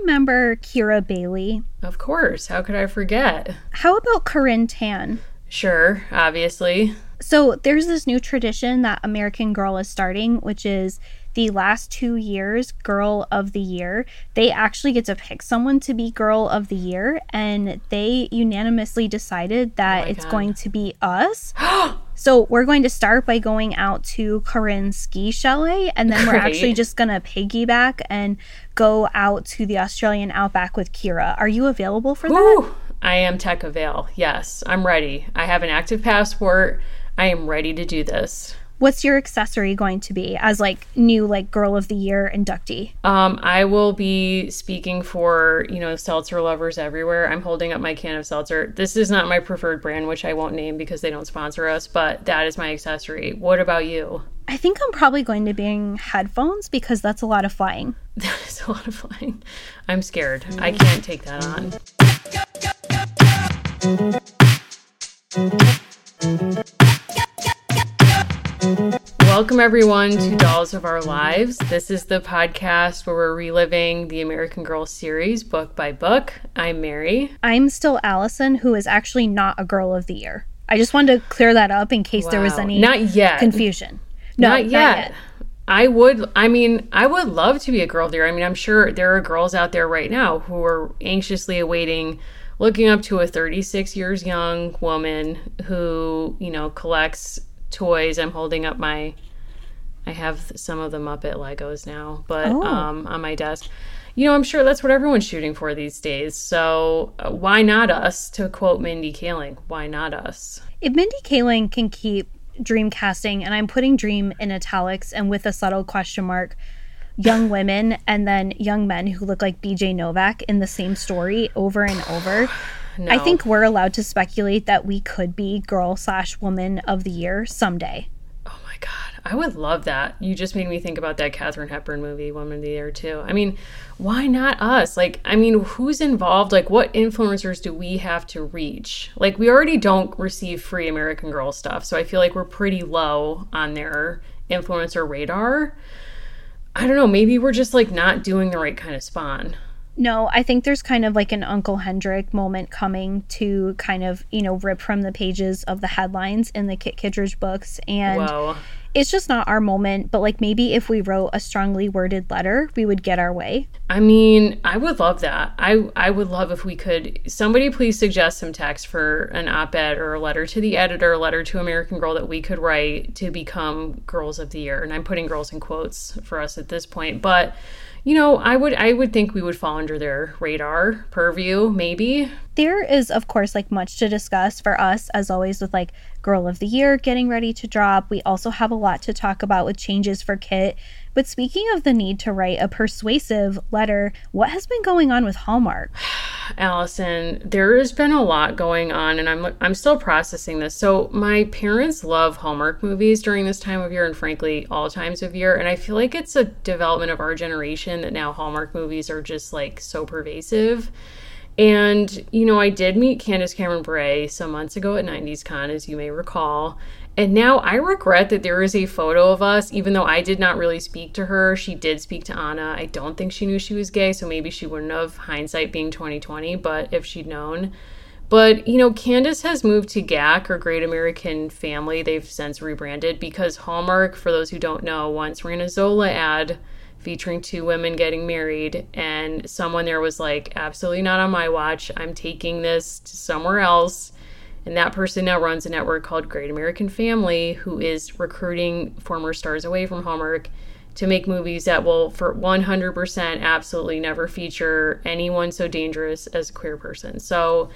remember Kira Bailey? Of course. How could I forget? How about Corinne Tan? Sure, obviously. So there's this new tradition that American Girl is starting, which is the last two years girl of the year they actually get to pick someone to be girl of the year and they unanimously decided that Oh it's God. going to be us so we're going to start by going out to corinne's ski chalet and then we're Great. actually just gonna piggyback and go out to the australian outback with kira are you available for that I am Tech Avail. Yes, I'm ready. I have an active passport. I am ready to do this. What's your accessory going to be as like new like girl of the year inductee Um, I will be speaking for, you know, seltzer lovers everywhere. I'm holding up my can of seltzer. This is not my preferred brand, which I won't name because they don't sponsor us, but that is my accessory. What about you? I think I'm probably going to bring headphones because that's a lot of flying. That is a lot of flying. I'm scared. I can't take that on. Welcome, everyone, to Dolls of Our Lives. This is the podcast where we're reliving the American Girl series book by book. I'm Mary. I'm still Allison, who is actually not a girl of the year. I just wanted to clear that up in case there was any Not yet. confusion. No, not, yet. I would, I mean, I would love to be a girl there. I mean, I'm sure there are girls out there right now who are anxiously awaiting looking up to a 36 years young woman who, you know, collects toys. I'm holding up my, I have some of the Muppet Legos now, but Oh. um, on my desk. You know, I'm sure that's what everyone's shooting for these days. So uh, why not us? To quote Mindy Kaling, why not us? If Mindy Kaling can keep dream casting, and I'm putting dream in italics and with a subtle question mark, young women and then young men who look like BJ Novak in the same story over and over. No. I think we're allowed to speculate that we could be girl slash woman of the year someday. Oh my god, I would love that. You just made me think about that Katharine Hepburn movie, Woman of the Year, too. I mean, why not us? Like, I mean, who's involved? Like, what influencers do we have to reach? Like, we already don't receive free American Girl stuff, so I feel like we're pretty low on their influencer radar. I don't know, maybe we're just like not doing the right kind of spawn. No, I think there's kind of like an Uncle Hendrick moment coming to kind of, you know, rip from the pages of the headlines in the Kit Kittredge books. And Whoa. it's just not our moment. But like maybe if we wrote a strongly worded letter, we would get our way. I mean, I would love that. I I would love if we could. Somebody please suggest some text for an op-ed or a letter to the editor, a letter to American Girl that we could write to become Girls of the Year. And I'm putting girls in quotes for us at this point, but you know, I would I would think we would fall under their radar purview, maybe. There is, of course, like much to discuss for us, as always, with like Girl of the Year getting ready to drop. We also have a lot to talk about with changes for Kit. But speaking of the need to write a persuasive letter, what has been going on with Hallmark? Allison, there has been a lot going on, and I'm I'm still processing this. So my parents love Hallmark movies during this time of year, and frankly, all times of year. And I feel like it's a development of our generation that now Hallmark movies are just like so pervasive. And you know, I did meet Candace Cameron Bure some months ago at 90s Con, as you may recall. And now I regret that there is a photo of us, even though I did not really speak to her. She did speak to Anna. I don't think she knew she was gay, so maybe she wouldn't have, hindsight being 2020, but if she'd known. But, you know, Candace has moved to GAC or Great American Family. They've since rebranded because Hallmark, for those who don't know, once ran a Zola ad featuring two women getting married, and someone there was like, absolutely not on my watch. I'm taking this to somewhere else. And that person now runs a network called Great American Family, who is recruiting former stars away from Hallmark to make movies that will, for 100%, absolutely never feature anyone so dangerous as a queer person. So,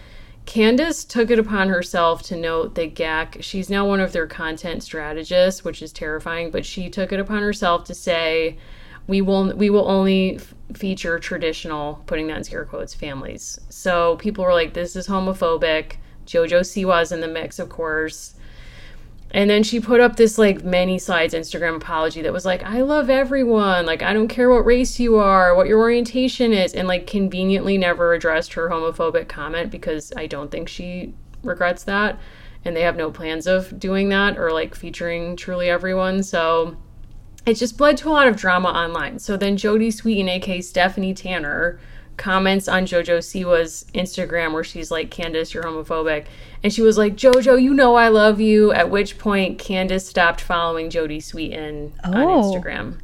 Candace took it upon herself to note that GAC, she's now one of their content strategists, which is terrifying, but she took it upon herself to say, we will we will only f- feature traditional, putting that in scare quotes, families. So people were like, this is homophobic. Jojo Siwa's in the mix, of course. And then she put up this like many slides Instagram apology that was like, I love everyone. Like, I don't care what race you are, what your orientation is. And like conveniently never addressed her homophobic comment because I don't think she regrets that. And they have no plans of doing that or like featuring truly everyone. So it just led to a lot of drama online. So then Jodie Sweetin, aka Stephanie Tanner, comments on JoJo Siwa's Instagram where she's like, Candace, you're homophobic. And she was like, JoJo, you know I love you. At which point, Candace stopped following Jodie Sweetin oh. on Instagram.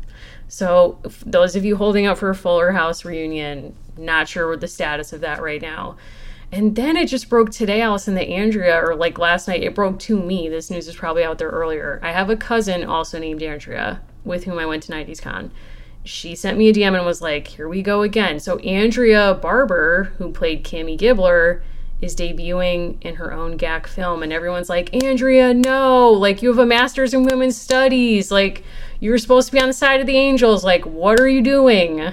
So, those of you holding out for a Fuller House reunion, not sure what the status of that right now. And then it just broke today, Allison, that Andrea, or like last night, it broke to me. This news is probably out there earlier. I have a cousin also named Andrea with whom I went to 90s Con. She sent me a DM and was like, here we go again. So Andrea Barber, who played Kimmy Gibbler, is debuting in her own GAC film. And everyone's like, Andrea, no, like you have a master's in women's studies. Like you're supposed to be on the side of the angels. Like, what are you doing?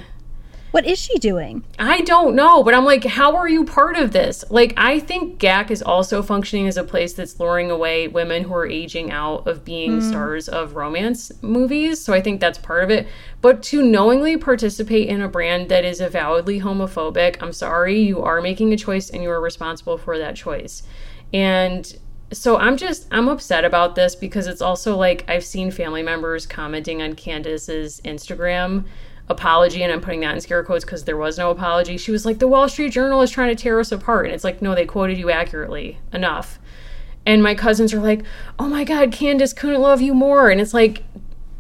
What is she doing? I don't know, but I'm like, how are you part of this? Like, I think GAC is also functioning as a place that's luring away women who are aging out of being mm. stars of romance movies. So I think that's part of it. But to knowingly participate in a brand that is avowedly homophobic, I'm sorry, you are making a choice and you are responsible for that choice. And so I'm just I'm upset about this because it's also like I've seen family members commenting on Candace's Instagram apology, and I'm putting that in scare quotes because there was no apology. She was like, The Wall Street Journal is trying to tear us apart. And it's like, no, they quoted you accurately enough. And my cousins are like, Oh my God, Candace couldn't love you more. And it's like,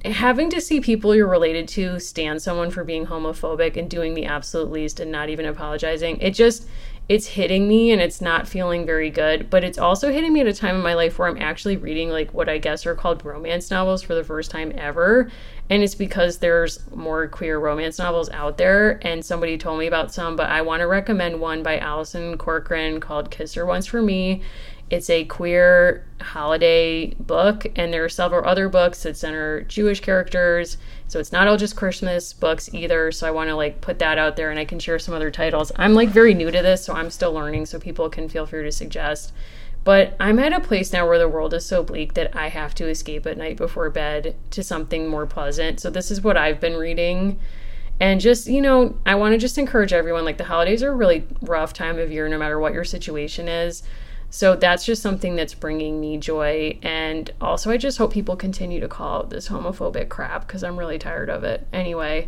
having to see people you're related to stand someone for being homophobic and doing the absolute least and not even apologizing, it just it's hitting me and it's not feeling very good but it's also hitting me at a time in my life where i'm actually reading like what i guess are called romance novels for the first time ever and it's because there's more queer romance novels out there. And somebody told me about some but i want to recommend one by alison cochrun called kiss her once for me. It's a queer holiday book and there are several other books that center jewish characters. So it's not all just christmas books either so i want to like put that out there and i can share some other titles. I'm like very new to this so i'm still learning so people can feel free to suggest but I'm at a place now where the world is so bleak that I have to escape at night before bed to something more pleasant. So this is what I've been reading. And just, you know, I want to just encourage everyone like the holidays are a really rough time of year no matter what your situation is. So that's just something that's bringing me joy. And also, I just hope people continue to call out this homophobic crap because I'm really tired of it. Anyway,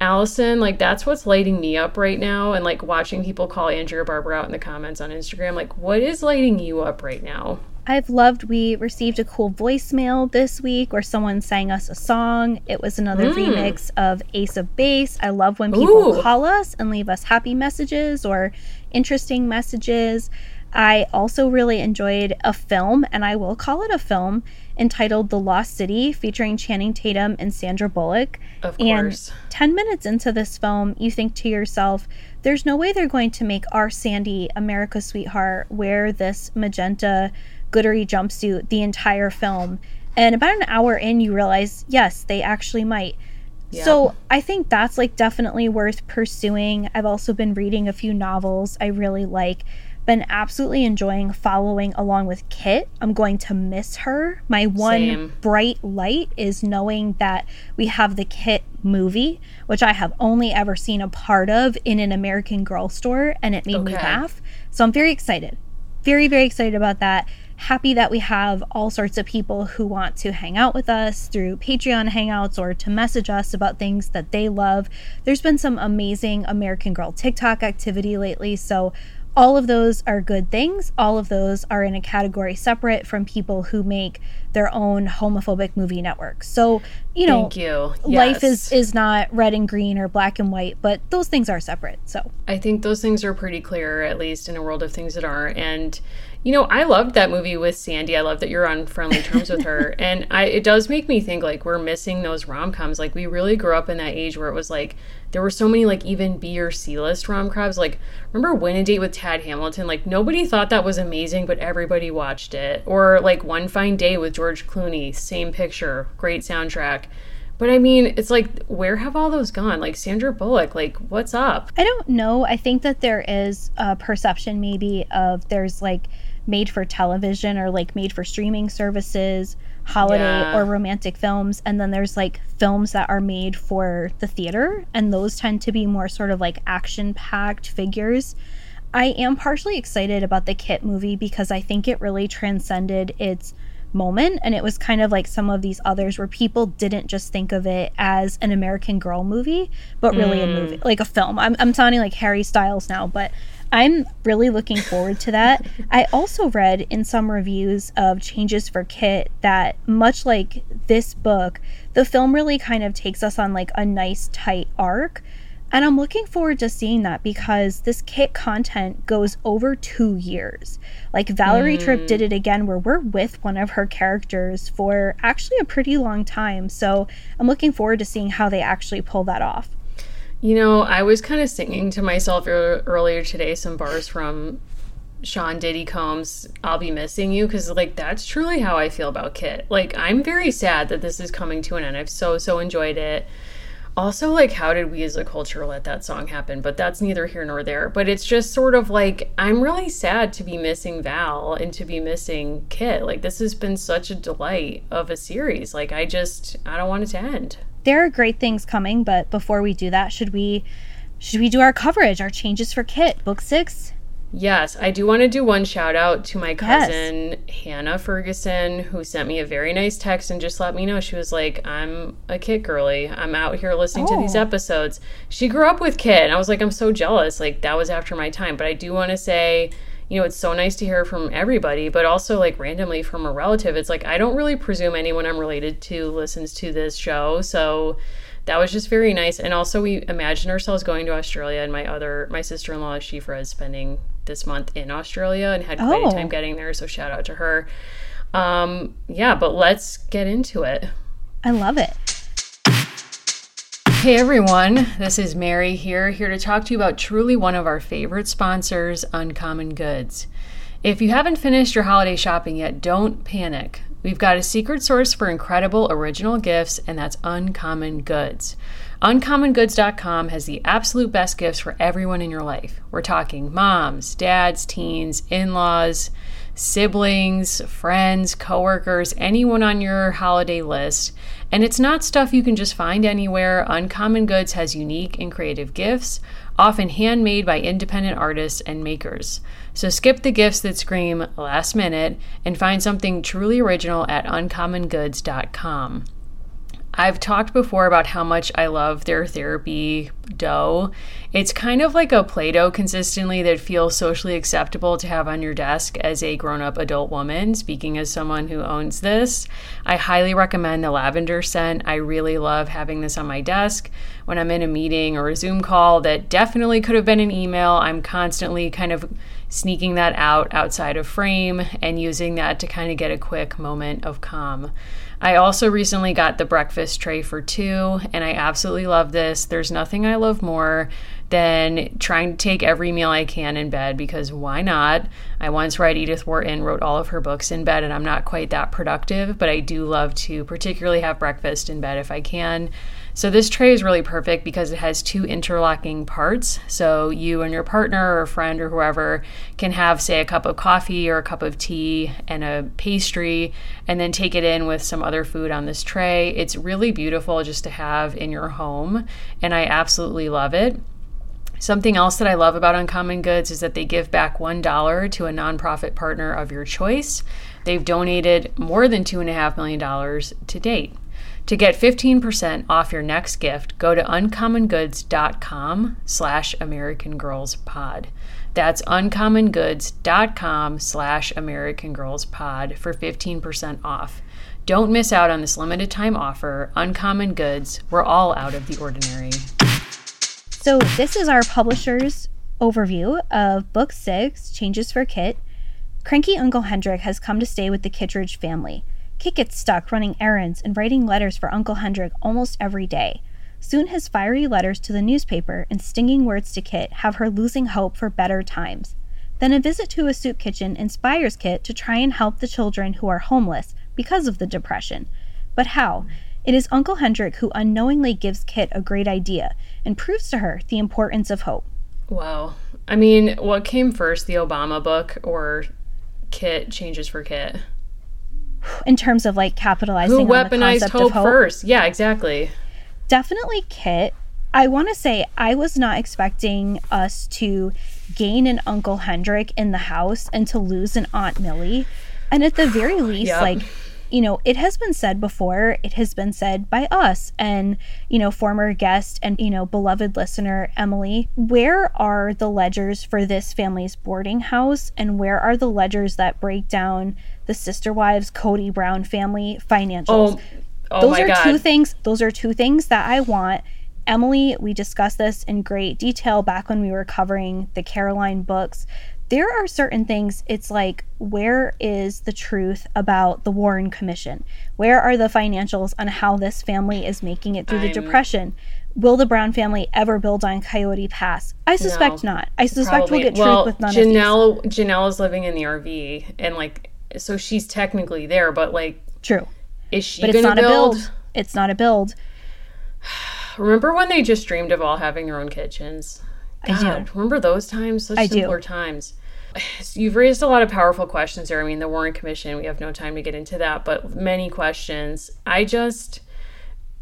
Allison, like that's what's lighting me up right now. And like watching people call Andrea Barber out in the comments on Instagram, like what is lighting you up right now? I've loved we received a cool voicemail this week where someone sang us a song. It was another mm. remix of Ace of Base. I love when people Ooh. call us and leave us happy messages or interesting messages. I also really enjoyed a film, and I will call it a film, entitled The Lost City, featuring Channing Tatum and Sandra Bullock. Of course. And 10 minutes into this film, you think to yourself, there's no way they're going to make our Sandy, America's sweetheart, wear this magenta glittery jumpsuit the entire film. And about an hour in, you realize, yes, they actually might. Yep. So I think that's like definitely worth pursuing. I've also been reading a few novels I really like been absolutely enjoying following along with Kit. I'm going to miss her. My one Same. bright light is knowing that we have the Kit movie, which I have only ever seen a part of in an American Girl store, and it made okay. me laugh. So I'm very excited. Very, very excited about that. Happy that we have all sorts of people who want to hang out with us through Patreon hangouts or to message us about things that they love. There's been some amazing American Girl TikTok activity lately, so all of those are good things. All of those are in a category separate from people who make their own homophobic movie networks. So, you know, Thank you. life is is not red and green or black and white, but those things are separate. So, I think those things are pretty clear at least in a world of things that are and you know, I loved that movie with Sandy. I love that you're on friendly terms with her. And I it does make me think like we're missing those rom-coms. Like we really grew up in that age where it was like there were so many like even B or C list rom-coms. Like remember Win a Date with Tad Hamilton? Like nobody thought that was amazing, but everybody watched it. Or like One Fine Day with George Clooney, same picture, great soundtrack. But I mean, it's like, where have all those gone? Like Sandra Bullock, like, what's up? I don't know. I think that there is a perception maybe of there's like made for television or like made for streaming services, holiday yeah. or romantic films. And then there's like films that are made for the theater, and those tend to be more sort of like action packed figures. I am partially excited about the Kit movie because I think it really transcended its moment and it was kind of like some of these others where people didn't just think of it as an American Girl movie, but really mm. a movie, like a film. I'm I'm sounding like Harry Styles now, but I'm really looking forward to that. I also read in some reviews of Changes for Kit that much like this book, the film really kind of takes us on like a nice tight arc. And I'm looking forward to seeing that because this kit content goes over two years. Like Valerie mm. Tripp did it again, where we're with one of her characters for actually a pretty long time. So I'm looking forward to seeing how they actually pull that off. You know, I was kind of singing to myself earlier today some bars from Sean Diddy Combs' I'll Be Missing You because, like, that's truly how I feel about Kit. Like, I'm very sad that this is coming to an end. I've so, so enjoyed it. Also, like, how did we as a culture let that song happen? But that's neither here nor there. But it's just sort of like, I'm really sad to be missing Val and to be missing Kit. Like, this has been such a delight of a series. Like, I just, I don't want it to end there are great things coming, but before we do that, should we should we do our coverage, our changes for Kit, book six? Yes, I do want to do one shout out to my cousin yes. Hannah Ferguson, who sent me a very nice text and just let me know. She was like, I'm a Kit girly. I'm out here listening oh. to these oh. episodes. She grew up with Kit, and I was like, I'm so jealous. Like, that was after my time. But I do want to say, you know, it's so nice to hear from everybody, but also like randomly from a relative. It's like I don't really presume anyone I'm related to listens to this show. So that was just very nice. And also we imagine ourselves going to Australia and my other my sister in law Shifra is spending this month in Australia and had quite oh. a time getting there. So shout out to her. Um yeah, but let's get into it. I love it. Hey everyone, this is Mary here, here to talk to you about truly one of our favorite sponsors, Uncommon Goods. If you haven't finished your holiday shopping yet, don't panic. We've got a secret source for incredible original gifts, and that's Uncommon Goods. UncommonGoods.com has the absolute best gifts for everyone in your life. We're talking moms, dads, teens, in laws, siblings, friends, coworkers, anyone on your holiday list. And it's not stuff you can just find anywhere. Uncommon Goods has unique and creative gifts, often handmade by independent artists and makers. So skip the gifts that scream last minute and find something truly original at uncommongoods.com. I've talked before about how much I love their therapy dough. It's kind of like a Play Doh consistently that feels socially acceptable to have on your desk as a grown up adult woman. Speaking as someone who owns this, I highly recommend the lavender scent. I really love having this on my desk when I'm in a meeting or a Zoom call that definitely could have been an email. I'm constantly kind of sneaking that out outside of frame and using that to kind of get a quick moment of calm. I also recently got the breakfast tray for two, and I absolutely love this. There's nothing I love more than trying to take every meal I can in bed because why not? I once read Edith Wharton wrote all of her books in bed, and I'm not quite that productive, but I do love to particularly have breakfast in bed if I can. So this tray is really perfect because it has two interlocking parts. So you and your partner or friend or whoever can have, say, a cup of coffee or a cup of tea and a pastry, and then take it in with some other food on this tray. It's really beautiful just to have in your home, and I absolutely love it. Something else that I love about Uncommon Goods is that they give back $1 to a nonprofit partner of your choice. They've donated more than $2.5 million to date. To get 15% off your next gift, go to uncommongoods.com slash American Girls Pod. That's uncommongoods.com slash American Girls Pod for 15% off. Don't miss out on this limited time offer. Uncommon Goods, we're all out of the ordinary. So, this is our publisher's overview of Book 6 Changes for Kit. Cranky Uncle Hendrick has come to stay with the Kittredge family. Kit gets stuck running errands and writing letters for Uncle Hendrick almost every day. Soon his fiery letters to the newspaper and stinging words to Kit have her losing hope for better times. Then a visit to a soup kitchen inspires Kit to try and help the children who are homeless because of the depression. But how? It is Uncle Hendrick who unknowingly gives Kit a great idea and proves to her the importance of hope. Wow. I mean, what came first, the Obama book or Kit Changes for Kit? In terms of like capitalizing who weaponized hope, hope, first? Yeah exactly. Definitely kit. I want to say i was not expecting us to gain an uncle hendrick in the house and to lose an aunt millie. And at the very least, Yep. like, you know, it has been said before, it has been said by us and, you know, former guest and, you know, beloved listener, Emily. Where are the ledgers for this family's boarding house? And where are the ledgers that break down the sister wives, Kody Brown family financials? Oh, oh those are god. two things those are two things that i want emily we discussed this in great detail back when we were covering the caroline books there are certain things it's like where is the truth about the warren commission? Where are the financials on how this family is making it through the I'm- depression? Will the brown family ever build on coyote pass? I suspect No, not. I suspect Probably. we'll get truth well, with none Janelle, Janelle is living in the RV, and like, so she's technically there, but like, true. is she but it's not a build? build? It's not a build. Remember when they just dreamed of all having their own kitchens? I do. God, Remember those times? Such I do. simpler times. You've raised a lot of powerful questions there. I mean, the Warren Commission, we have no time to get into that, but many questions. I just,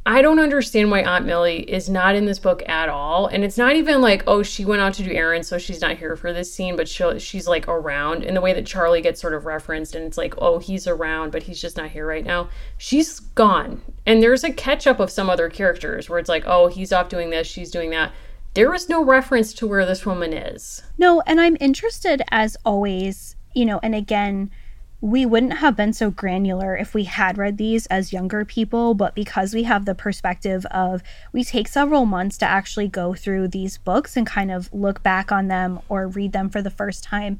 I don't understand why Aunt Millie is not in this book at all. And it's not even like, oh, she went out to do errands, so she's not here for this scene, but she she's like around in the way that Charlie gets sort of referenced. And it's like, oh, he's around, but he's just not here right now. She's gone. And there's a catch up of some other characters where it's like, oh, he's off doing this, she's doing that. There is no reference to where this woman is. No, and I'm interested as always, you know, and again, we wouldn't have been so granular if we had read these as younger people, but because we have the perspective of we take several months to actually go through these books and kind of look back on them or read them for the first time,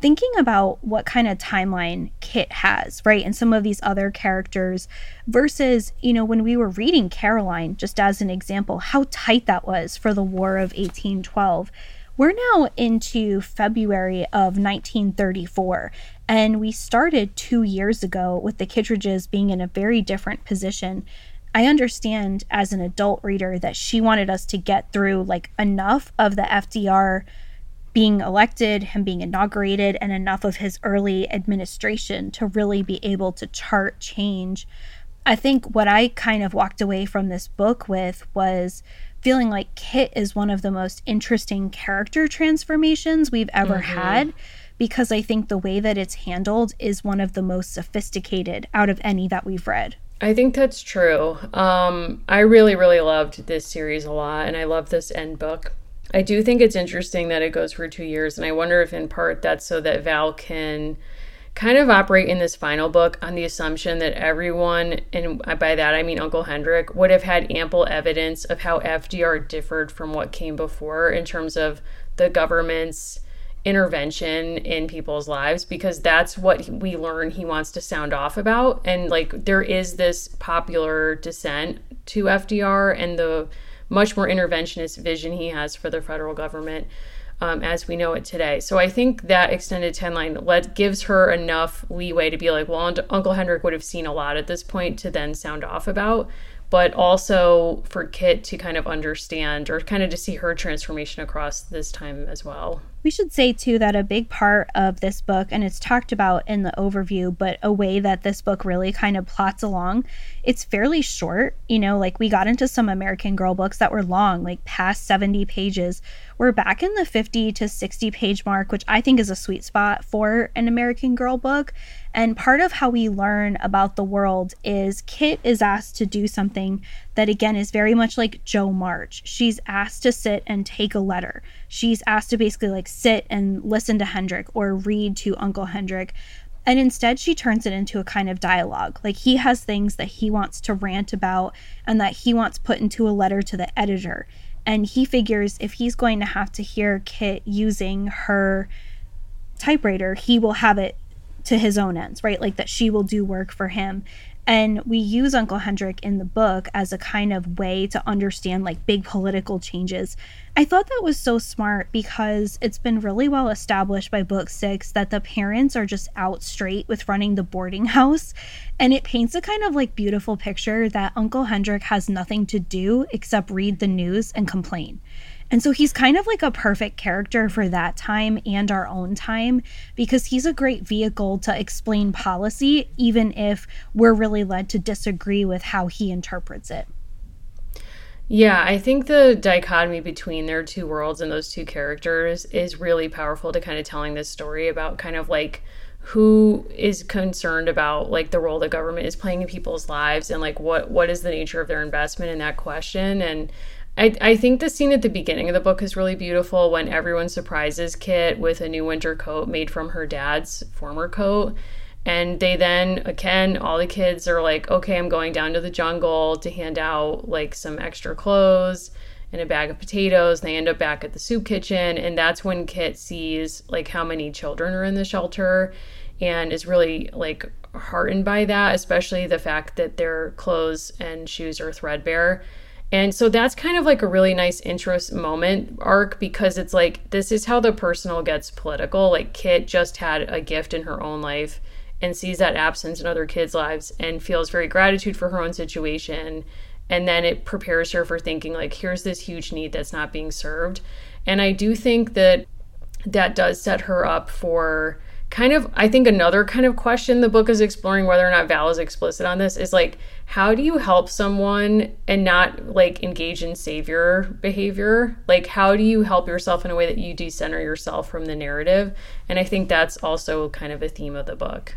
thinking about what kind of timeline Kit has, right? And some of these other characters versus, you know, when we were reading Caroline, just as an example, how tight that was for the War of 1812. We're now into February of 1934, and we started two years ago with the Kittredges being in a very different position. I understand as an adult reader that she wanted us to get through like enough of the FDR being elected, him being inaugurated, and enough of his early administration to really be able to chart change. I think what I kind of walked away from this book with was feeling like Kit is one of the most interesting character transformations we've ever had because I think the way that it's handled is one of the most sophisticated out of any that we've read. I think that's true. Um, I really, really loved this series a lot, and I love this end book. I do think it's interesting that it goes for two years, and I wonder if in part that's so that Val can kind of operate in this final book on the assumption that everyone, and by that I mean Uncle Hendrick, would have had ample evidence of how FDR differed from what came before in terms of the government's intervention in people's lives because that's what we learn he wants to sound off about. And like there is this popular dissent to FDR and the much more interventionist vision he has for the federal government um, as we know it today. So I think that extended 10 line let, gives her enough leeway to be like, well, Uncle Hendrick would have seen a lot at this point to then sound off about, but also for Kit to kind of understand or kind of to see her transformation across this time as well. We should say, too, that a big part of this book, and it's talked about in the overview, but a way that this book really kind of plots along, it's fairly short. You know, like we got into some American Girl books that were long, like past 70 pages. We're back in the 50 to 60 page mark, which I think is a sweet spot for an American Girl book. And part of how we learn about the world is Kit is asked to do something that, again, is very much like Jo March. She's asked to sit and take a letter. She's asked to basically like sit and listen to Hendrick or read to Uncle Hendrick. And instead, she turns it into a kind of dialogue. Like he has things that he wants to rant about and that he wants put into a letter to the editor. And he figures if he's going to have to hear Kit using her typewriter, he will have it to his own ends, right? Like that she will do work for him. And we use Uncle Hendrick in the book as a kind of way to understand like big political changes. I thought that was so smart because it's been really well established by book six that the parents are just out straight with running the boarding house. And it paints a kind of like beautiful picture that Uncle Hendrick has nothing to do except read the news and complain. And so he's kind of like a perfect character for that time and our own time because he's a great vehicle to explain policy, even if we're really led to disagree with how he interprets it. Yeah, I think the dichotomy between their two worlds and those two characters is really powerful to kind of telling this story about kind of like who is concerned about like the role the government is playing in people's lives and like what what is the nature of their investment in that question and I, I think the scene at the beginning of the book is really beautiful when everyone surprises Kit with a new winter coat made from her dad's former coat. And they then, again, all the kids are like, okay, I'm going down to the jungle to hand out like some extra clothes and a bag of potatoes. And they end up back at the soup kitchen. And that's when Kit sees like how many children are in the shelter and is really like heartened by that, especially the fact that their clothes and shoes are threadbare. And so that's kind of like a really nice interest moment arc because it's like this is how the personal gets political. Like Kit just had a gift in her own life and sees that absence in other kids' lives and feels very gratitude for her own situation. And then it prepares her for thinking like here's this huge need that's not being served. And I do think that that does set her up for kind of i think another kind of question the book is exploring whether or not val is explicit on this is like how do you help someone and not like engage in savior behavior like how do you help yourself in a way that you decenter yourself from the narrative and i think that's also kind of a theme of the book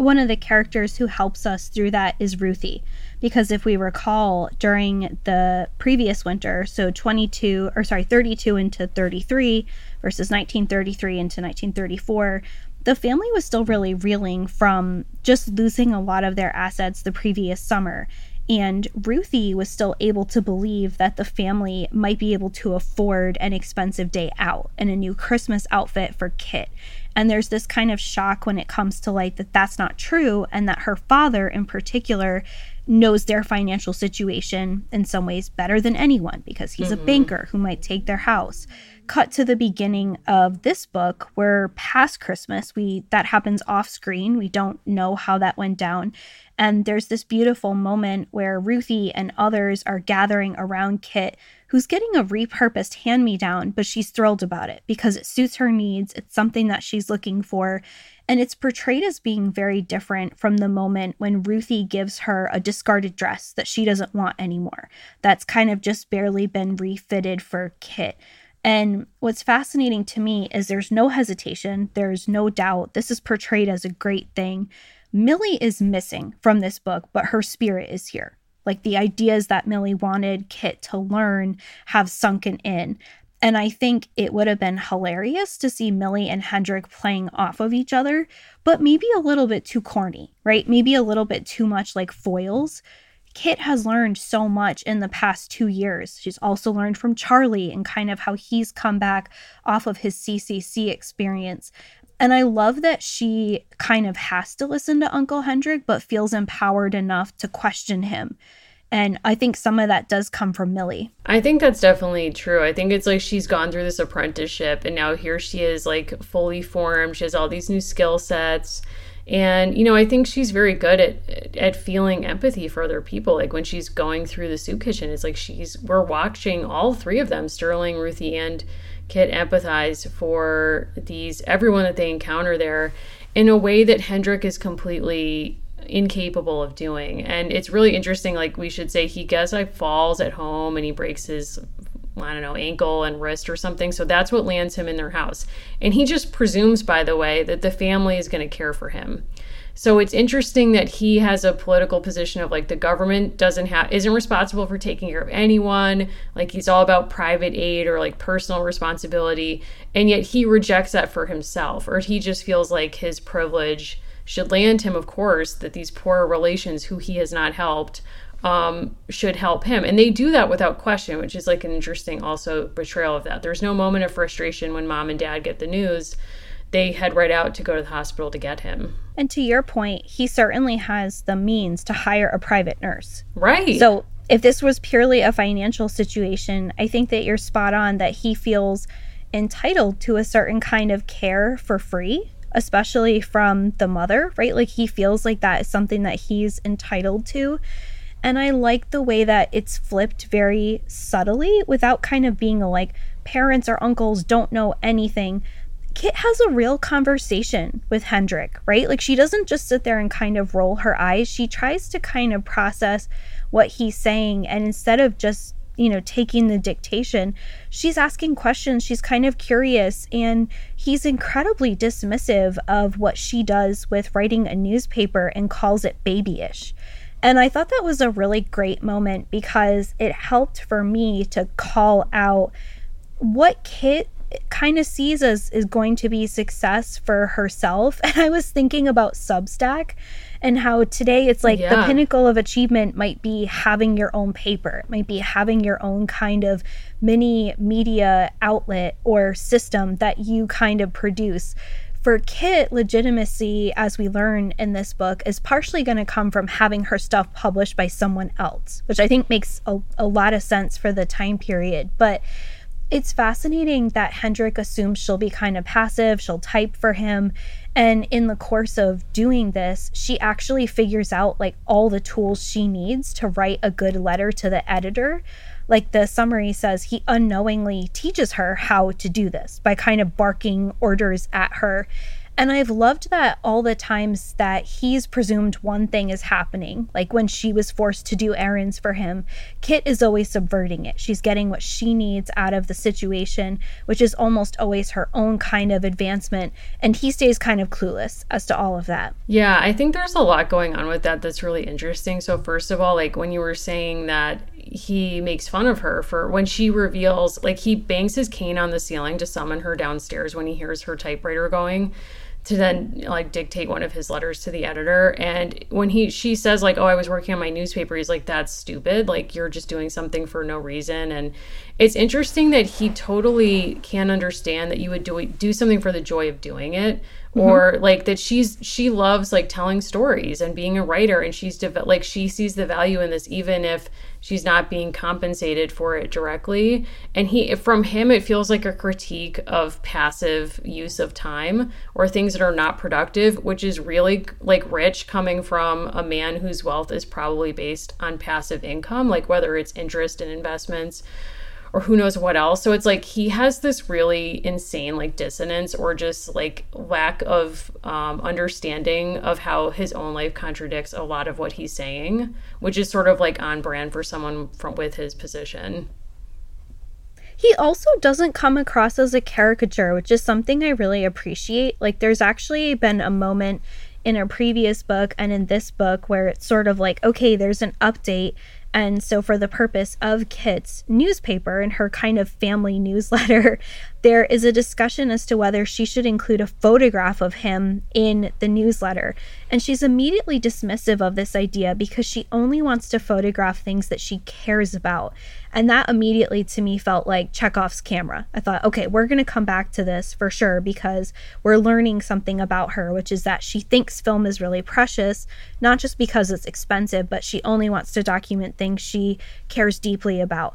one of the characters who helps us through that is Ruthie. Because if we recall, during the previous winter, so 22, or sorry, 32 into 33 versus 1933 into 1934, the family was still really reeling from just losing a lot of their assets the previous summer. And Ruthie was still able to believe that the family might be able to afford an expensive day out and a new Christmas outfit for Kit. And there's this kind of shock when it comes to like that that's not true and that her father in particular knows their financial situation in some ways better than anyone because he's mm-hmm. a banker who might take their house cut to the beginning of this book where past christmas we that happens off screen we don't know how that went down and there's this beautiful moment where ruthie and others are gathering around kit who's getting a repurposed hand me down but she's thrilled about it because it suits her needs it's something that she's looking for and it's portrayed as being very different from the moment when Ruthie gives her a discarded dress that she doesn't want anymore. That's kind of just barely been refitted for Kit. And what's fascinating to me is there's no hesitation, there's no doubt. This is portrayed as a great thing. Millie is missing from this book, but her spirit is here. Like the ideas that Millie wanted Kit to learn have sunken in. And I think it would have been hilarious to see Millie and Hendrick playing off of each other, but maybe a little bit too corny, right? Maybe a little bit too much like foils. Kit has learned so much in the past two years. She's also learned from Charlie and kind of how he's come back off of his CCC experience. And I love that she kind of has to listen to Uncle Hendrick, but feels empowered enough to question him. And I think some of that does come from Millie. I think that's definitely true. I think it's like she's gone through this apprenticeship and now here she is like fully formed. She has all these new skill sets and you know i think she's very good at at feeling empathy for other people. Like when she's going through the soup kitchen it's like she's we're watching all three of them sterling ruthie and kit empathize for these everyone that they encounter there in a way that hendrick is completely incapable of doing. And it's really interesting like we should say he gets like falls at home and he breaks his I don't know, ankle and wrist or something. So that's what lands him in their house. And he just presumes, by the way, that the family is going to care for him. So it's interesting that he has a political position of like the government doesn't have isn't responsible for taking care of anyone, like he's all about private aid or like personal responsibility, and yet he rejects that for himself or he just feels like his privilege should land him of course that these poor relations who he has not helped um, should help him. And they do that without question, which is like an interesting also betrayal of that. There's no moment of frustration when mom and dad get the news. They head right out to go to the hospital to get him. And to your point, he certainly has the means to hire a private nurse. Right. So if this was purely a financial situation, I think that you're spot on that he feels entitled to a certain kind of care for free especially from the mother, right? Like he feels like that is something that he's entitled to. And I like the way that it's flipped very subtly without kind of being like parents or uncles don't know anything. Kit has a real conversation with Hendrick, right? Like she doesn't just sit there and kind of roll her eyes. She tries to kind of process what he's saying. And instead of just you know, taking the dictation, she's asking questions. She's kind of curious. And he's incredibly dismissive of what she does with writing a newspaper and calls it babyish. And I thought that was a really great moment because it helped for me to call out what Kit kind of sees as is going to be success for herself. And I was thinking about Substack and how today it's like yeah. the pinnacle of achievement might be having your own paper, it might be having your own kind of mini media outlet or system that you kind of produce. For Kit, legitimacy, as we learn in this book, is partially going to come from having her stuff published by someone else, which I think makes a, a lot of sense for the time period. But it's fascinating that Hendrick assumes she'll be kind of passive, she'll type for him. And in the course of doing this, she actually figures out like all the tools she needs to write a good letter to the editor. Like the summary says, he unknowingly teaches her how to do this by kind of barking orders at her. And I've loved that all the times that he's presumed one thing is happening, like when she was forced to do errands for him, Kit is always subverting it. She's getting what she needs out of the situation, which is almost always her own kind of advancement. And he stays kind of clueless as to all of that. Yeah, I think there's a lot going on with that that's really interesting. So, first of all, like when you were saying that he makes fun of her for when she reveals like he bangs his cane on the ceiling to summon her downstairs when he hears her typewriter going to then like dictate one of his letters to the editor. And when he she says like oh i was working on my newspaper he's like that's stupid. Like you're just doing something for no reason. And it's interesting that he totally can't understand that you would do do something for the joy of doing it mm-hmm. or like that she's she loves like telling stories and being a writer and she's de- like she sees the value in this even if she's not being compensated for it directly and he from him it feels like a critique of passive use of time or things that are not productive which is really like rich coming from a man whose wealth is probably based on passive income like whether it's interest in investments or who knows what else. So it's like he has this really insane like dissonance or just like lack of um, understanding of how his own life contradicts a lot of what he's saying, which is sort of like on brand for someone from with his position. He also doesn't come across as a caricature, which is something I really appreciate. Like, there's actually been a moment in a previous book and in this book where it's sort of like, okay, there's an update and so, for the purpose of Kit's newspaper and her kind of family newsletter, there is a discussion as to whether she should include a photograph of him in the newsletter. And she's immediately dismissive of this idea because she only wants to photograph things that she cares about. And that immediately to me felt like Chekhov's camera. I thought, okay, we're going to come back to this for sure because we're learning something about her, which is that she thinks film is really precious, not just because it's expensive, but she only wants to document things she cares deeply about.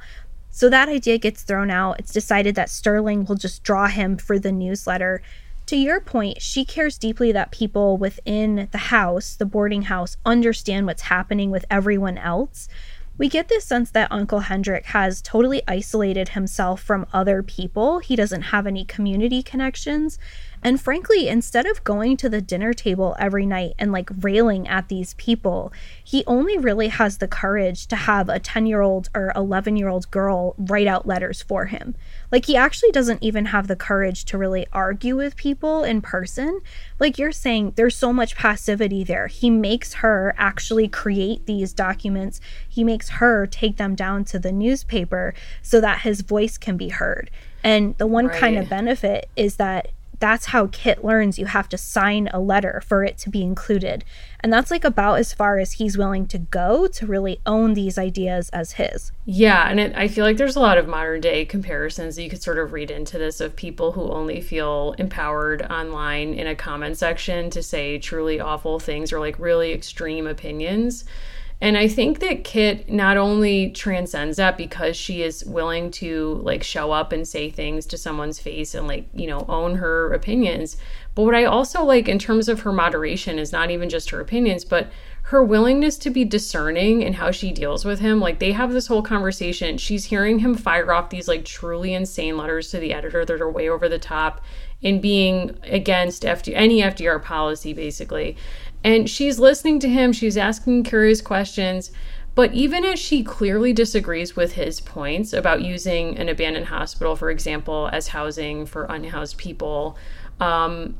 So that idea gets thrown out. It's decided that Sterling will just draw him for the newsletter. To your point, she cares deeply that people within the house, the boarding house, understand what's happening with everyone else. We get this sense that Uncle Hendrick has totally isolated himself from other people. He doesn't have any community connections. And frankly, instead of going to the dinner table every night and like railing at these people, he only really has the courage to have a 10 year old or 11 year old girl write out letters for him. Like, he actually doesn't even have the courage to really argue with people in person. Like you're saying, there's so much passivity there. He makes her actually create these documents, he makes her take them down to the newspaper so that his voice can be heard. And the one right. kind of benefit is that that's how Kit learns you have to sign a letter for it to be included. And that's like about as far as he's willing to go to really own these ideas as his. Yeah. And it, I feel like there's a lot of modern day comparisons you could sort of read into this of people who only feel empowered online in a comment section to say truly awful things or like really extreme opinions. And I think that Kit not only transcends that because she is willing to like show up and say things to someone's face and like, you know, own her opinions. But what I also like in terms of her moderation is not even just her opinions, but her willingness to be discerning in how she deals with him. Like they have this whole conversation. She's hearing him fire off these like truly insane letters to the editor that are way over the top in being against FD- any FDR policy, basically. And she's listening to him, she's asking curious questions, But even as she clearly disagrees with his points about using an abandoned hospital, for example, as housing for unhoused people, um,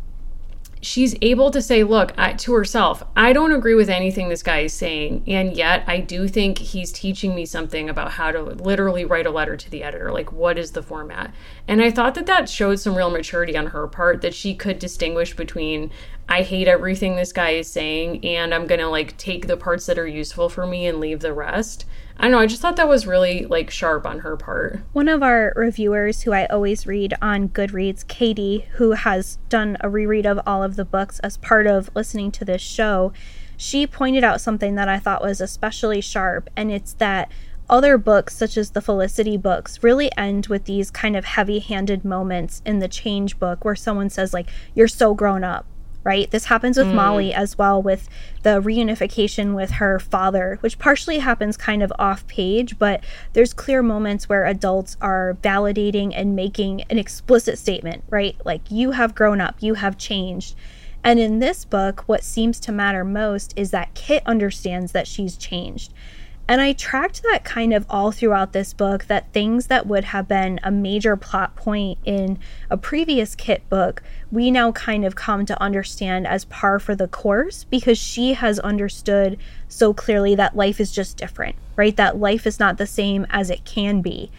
she's able to say, look, I, to herself, I don't agree with anything this guy is saying. And yet I do think he's teaching me something about how to literally write a letter to the editor. Like, what is the format? And I thought that that showed some real maturity on her part that she could distinguish between, I hate everything this guy is saying, and I'm to like take the parts that are useful for me and leave the rest. I don't know. I just thought that was really like sharp on her part. One of our reviewers who I always read on Goodreads, Katie, who has done a reread of all of the books as part of listening to this show, she pointed out something that I thought was especially sharp, and it's that other books, such as the Felicity books, really end with these kind of heavy handed moments in the Change book where someone says, like, you're so grown up right? This happens with mm. Molly as well with the reunification with her father, which partially happens kind of off page, but there's clear moments where adults are validating and making an explicit statement, right? Like, you have grown up, you have changed. And in this book, what seems to matter most is that Kit understands that she's changed. And I tracked that kind of all throughout this book that things that would have been a major plot point in a previous Kit book, we now kind of come to understand as par for the course because she has understood so clearly that life is just different, right? That life is not the same as it can be.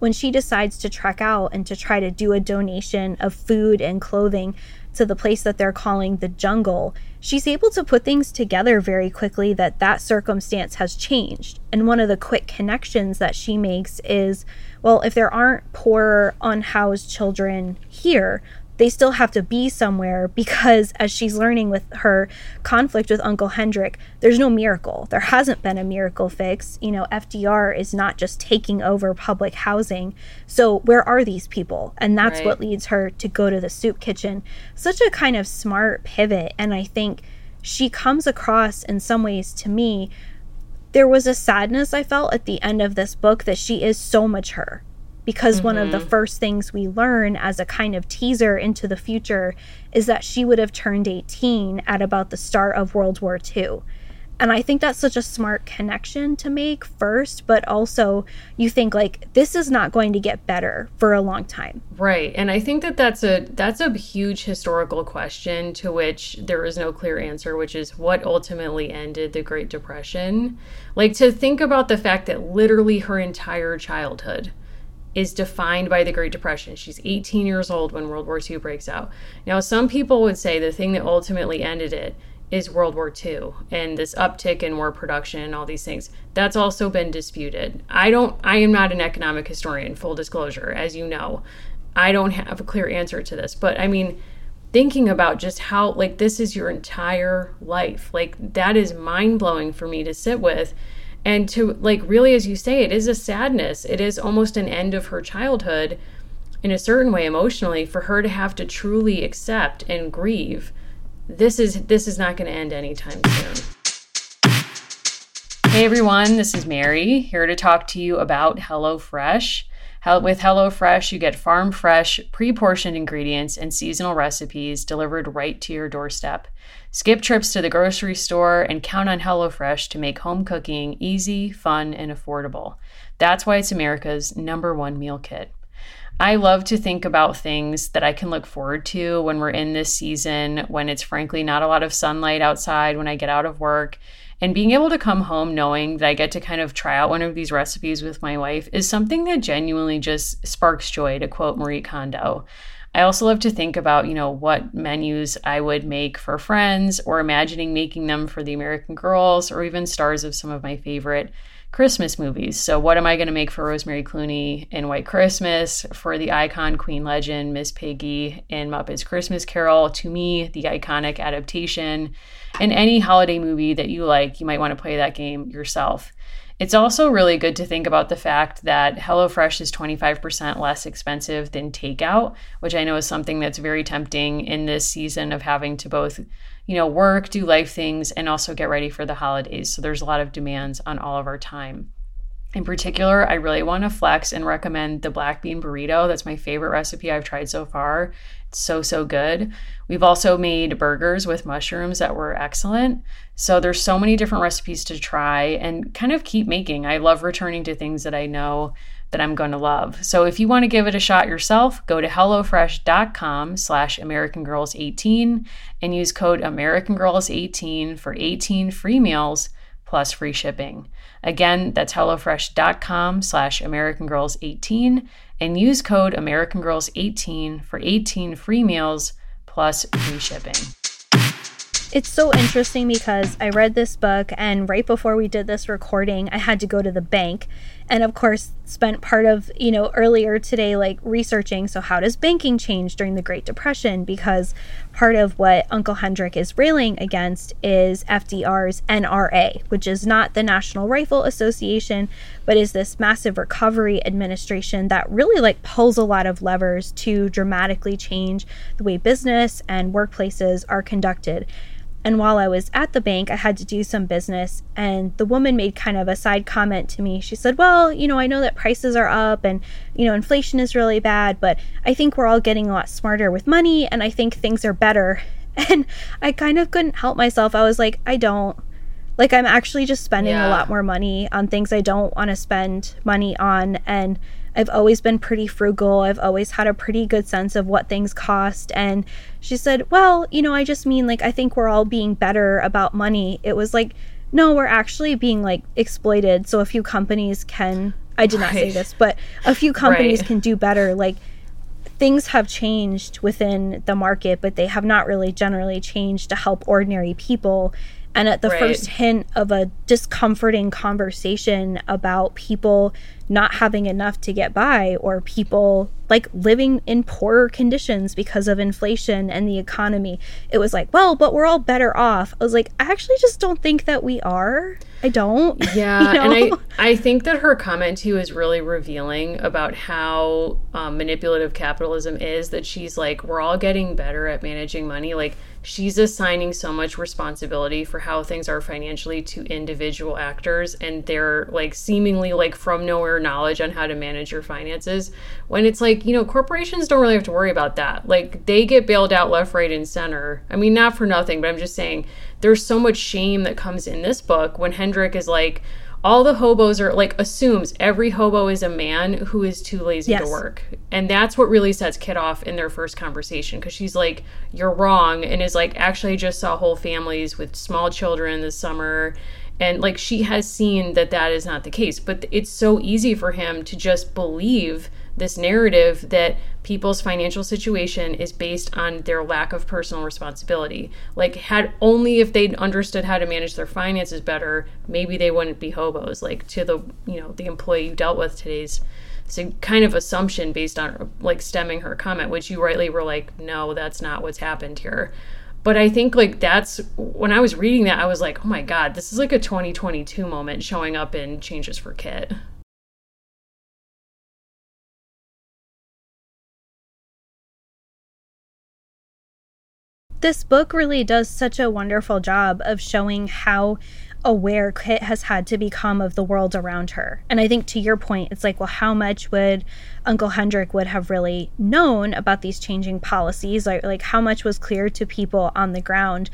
When she decides to trek out and to try to do a donation of food and clothing to the place that they're calling the jungle, she's able to put things together very quickly that that circumstance has changed. And one of the quick connections that she makes is well, if there aren't poor, unhoused children here, they still have to be somewhere because as she's learning with her conflict with Uncle Hendrick, there's no miracle. There hasn't been a miracle fix. You know, FDR is not just taking over public housing. So where are these people? And that's right. what leads her to go to the soup kitchen. Such a kind of smart pivot. And I think she comes across in some ways to me there was a sadness I felt at the end of this book that she is so mature because mm-hmm. one of the mm-hmm. first things we learn as a kind of teaser into the future is that she would have turned 18 at about the start of World War II. And I think that's such a smart connection to make first, but also you think like this is not going to get better for a long time. Right. And I think that that's a that's a huge historical question to which there is no clear answer, which is what ultimately ended the Great Depression. Like to think about the fact that literally her entire childhood is defined by the Great Depression. She's 18 years old when World War II breaks out. Now, some people would say the thing that ultimately ended it is World War II and this uptick in war production and all these things. That's also been disputed. I don't I am not an economic historian, full disclosure, as you know. I don't have a clear answer to this, but I mean thinking about just how like this is your entire life. Like that is mind-blowing for me to sit with and to like really as you say it is a sadness. It is almost an end of her childhood in a certain way emotionally for her to have to truly accept and grieve this is this is not going to end anytime soon. Hey everyone this is mary here to talk to you about hellofresh. With HelloFresh, you get farm fresh, pre portioned ingredients and seasonal recipes delivered right to your doorstep. Skip trips to the grocery store and count on HelloFresh to make home cooking easy, fun, and affordable. That's why it's America's number one meal kit. I love to think about things that I can look forward to when we're in this season, when it's frankly not a lot of sunlight outside, when I get out of work. And being able to come home knowing that I get to kind of try out one of these recipes with my wife is something that genuinely just sparks joy, to quote Marie Kondo. I also love to think about, you know, what menus I would make for friends or imagining making them for the American girls or even stars of some of my favorite Christmas movies. So, what am I going to make for Rosemary Clooney in White Christmas, for the icon Queen Legend, Miss Piggy in Muppets Christmas Carol? To me, the iconic adaptation. And any holiday movie that you like, you might want to play that game yourself. It's also really good to think about the fact that HelloFresh is 25% less expensive than takeout, which I know is something that's very tempting in this season of having to both, you know, work, do life things, and also get ready for the holidays. So there's a lot of demands on all of our time. In particular, I really want to flex and recommend the black bean burrito. That's my favorite recipe I've tried so far. It's so, so good. We've also made burgers with mushrooms that were excellent. So there's so many different recipes to try and kind of keep making. I love returning to things that I know that I'm going to love. So if you want to give it a shot yourself, go to HelloFresh.com slash AmericanGirls18 and use code AmericanGirls18 for 18 free meals plus free shipping. Again, that's HelloFresh.com slash AmericanGirls18 and use code AmericanGirls18 for 18 free meals plus free shipping. It's so interesting because I read this book, and right before we did this recording, I had to go to the bank. And of course, spent part of, you know, earlier today, like researching. So, how does banking change during the Great Depression? Because part of what Uncle Hendrick is railing against is FDR's NRA, which is not the National Rifle Association, but is this massive recovery administration that really like pulls a lot of levers to dramatically change the way business and workplaces are conducted. And while I was at the bank, I had to do some business. And the woman made kind of a side comment to me. She said, Well, you know, I know that prices are up and, you know, inflation is really bad, but I think we're all getting a lot smarter with money and I think things are better. And I kind of couldn't help myself. I was like, I don't. Like, I'm actually just spending yeah. a lot more money on things I don't want to spend money on. And I've always been pretty frugal. I've always had a pretty good sense of what things cost. And she said, Well, you know, I just mean like, I think we're all being better about money. It was like, no, we're actually being like exploited. So a few companies can, I did not say this, but a few companies right. can do better. Like, things have changed within the market, but they have not really generally changed to help ordinary people. And at the right. first hint of a discomforting conversation about people not having enough to get by or people like living in poorer conditions because of inflation and the economy. It was like, well, but we're all better off. I was like, I actually just don't think that we are. I don't. Yeah, you know? and I I think that her comment too is really revealing about how um, manipulative capitalism is. That she's like, we're all getting better at managing money. Like she's assigning so much responsibility for how things are financially to individual actors, and they're like seemingly like from nowhere knowledge on how to manage your finances. When it's like you know, corporations don't really have to worry about that. Like they get bailed out left, right, and center. I mean, not for nothing, but I'm just saying there's so much shame that comes in this book when Hendrick is like, all the hobos are like assumes every hobo is a man who is too lazy yes. to work and that's what really sets kit off in their first conversation because she's like you're wrong and is like actually I just saw whole families with small children this summer and like she has seen that that is not the case but it's so easy for him to just believe this narrative that people's financial situation is based on their lack of personal responsibility. Like, had only if they'd understood how to manage their finances better, maybe they wouldn't be hobos. Like to the you know the employee you dealt with today's. A kind of assumption based on like stemming her comment, which you rightly were like, no, that's not what's happened here. But I think like that's when I was reading that, I was like, oh my god, this is like a 2022 moment showing up in Changes for Kit. This book really does such a wonderful job of showing how aware Kit has had to become of the world around her. And I think to your point, it's like, well, how much would Uncle Hendrick would have really known about these changing policies? Like, like how much was clear to people on the ground?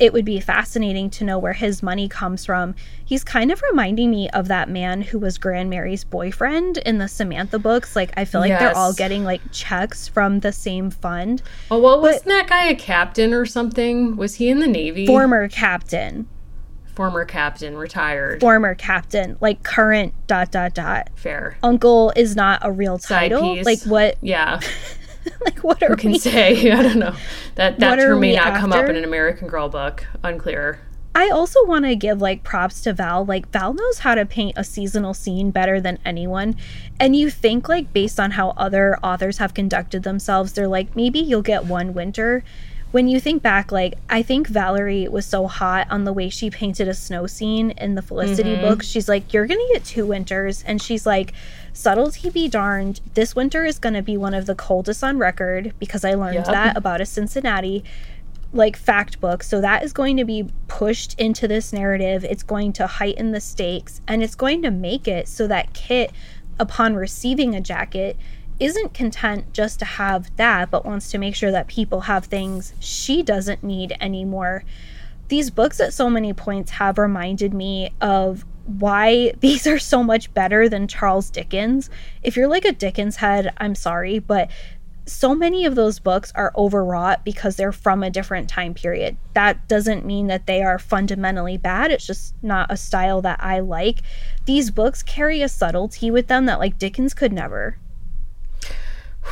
It would be fascinating to know where his money comes from. He's kind of reminding me of that man who was Grandmary's boyfriend in the Samantha books. Like, I feel like yes. they're all getting like checks from the same fund. Oh, well, wasn't that guy a captain or something? Was he in the Navy? Former captain. Former captain, retired. Former captain, like current dot dot dot. Fair. Uncle is not a real title. Like what? Yeah. like what are Who can we? say? I don't know. That that term may not after? come up in an American Girl book. Unclear. I also want to give like props to Val. Like Val knows how to paint a seasonal scene better than anyone. And you think like based on how other authors have conducted themselves, they're like maybe you'll get one winter. When you think back, like I think Valerie was so hot on the way she painted a snow scene in the Felicity mm-hmm. book. She's like, You're gonna get two winters. And she's like, subtlety be darned, this winter is going to be one of the coldest on record because I learned yep. that about a Cincinnati. like fact book. So that is going to be pushed into this narrative. It's going to heighten the stakes and it's going to make it so that Kit, upon receiving a jacket, isn't content just to have that, but wants to make sure that people have things she doesn't need anymore. These books at so many points have reminded me of why these are so much better than Charles Dickens. If you're like a Dickens head, I'm sorry, but so many of those books are overwrought because they're from a different time period. That doesn't mean that they are fundamentally bad. It's just not a style that I like. These books carry a subtlety with them that like Dickens could never.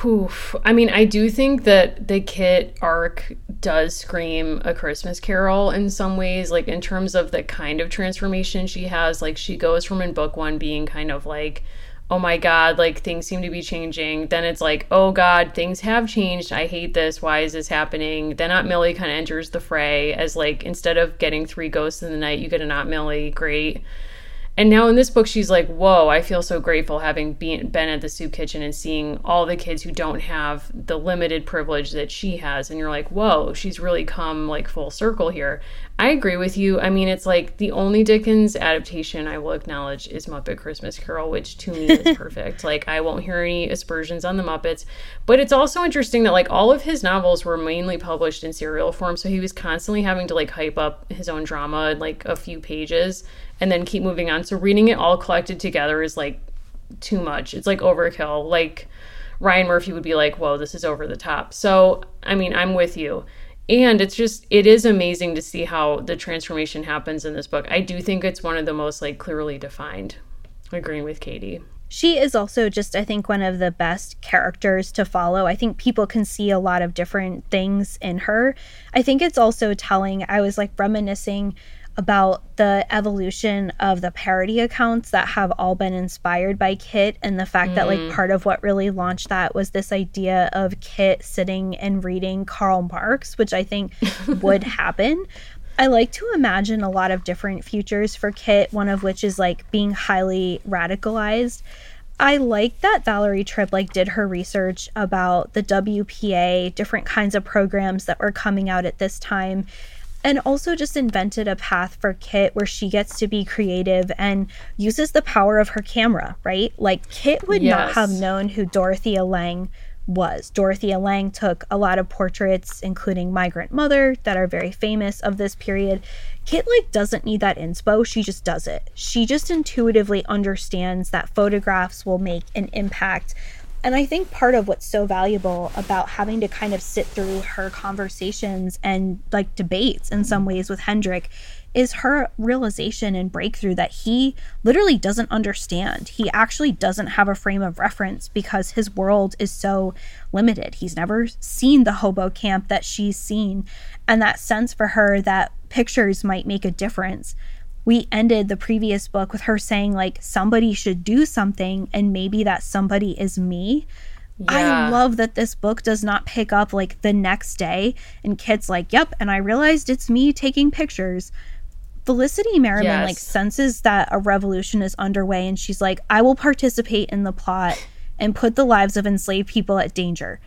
Oof. I mean, I do think that the Kit arc does scream a Christmas carol in some ways, like in terms of the kind of transformation she has. Like, she goes from in book one being kind of like, oh my God, like things seem to be changing. Then it's like, oh God, things have changed. I hate this. Why is this happening? Then Aunt Millie kind of enters the fray as like, instead of getting three ghosts in the night, you get an Aunt Millie. Great. And now in this book, she's like, whoa, I feel so grateful having been, been at the soup kitchen and seeing all the kids who don't have the limited privilege that she has. And you're like, whoa, she's really come like full circle here. I agree with you. I mean, it's like the only Dickens adaptation I will acknowledge is Muppet Christmas Carol, which to me is perfect. like, I won't hear any aspersions on the Muppets. But it's also interesting that like all of his novels were mainly published in serial form. So he was constantly having to like hype up his own drama in like a few pages and then keep moving on. So reading it all collected together is like too much. It's like overkill. Like Ryan Murphy would be like, whoa, this is over the top. So, I mean, I'm with you. And it's just, it is amazing to see how the transformation happens in this book. I do think it's one of the most like clearly defined. Agreeing with Katie. She is also just, I think, one of the best characters to follow. I think people can see a lot of different things in her. I think it's also telling. I was like reminiscing about the evolution of the parody accounts that have all been inspired by Kit and the fact mm. that like mm. part of what really launched that was this idea of Kit sitting and reading Karl Marx, which I think would happen. I like to imagine a lot of different futures for Kit, one of which is like being highly radicalized. I like that Valerie Tripp like did her research about the WPA, different kinds of programs that were coming out at this time and also just invented a path for Kit where she gets to be creative and uses the power of her camera, right? Like Kit would yes. not have known who Dorothea Lange was. Dorothea Lange took a lot of portraits, including Migrant Mother, that are very famous of this period. Kit like doesn't need that inspo, she just does it. She just intuitively understands that photographs will make an impact and I think part of what's so valuable about having to kind of sit through her conversations and like debates in some ways with Hendrick is her realization and breakthrough that he literally doesn't understand. He actually doesn't have a frame of reference because his world is so limited. He's never seen the hobo camp that she's seen. And that sense for her that pictures might make a difference we ended the previous book with her saying like somebody should do something and maybe that somebody is me yeah. I love that this book does not pick up like the next day and Kit's like, yep, and I realized it's me taking pictures. Felicity Merriman yes. like senses that a revolution is underway and she's like, I will participate in the plot and put the lives of enslaved people at danger.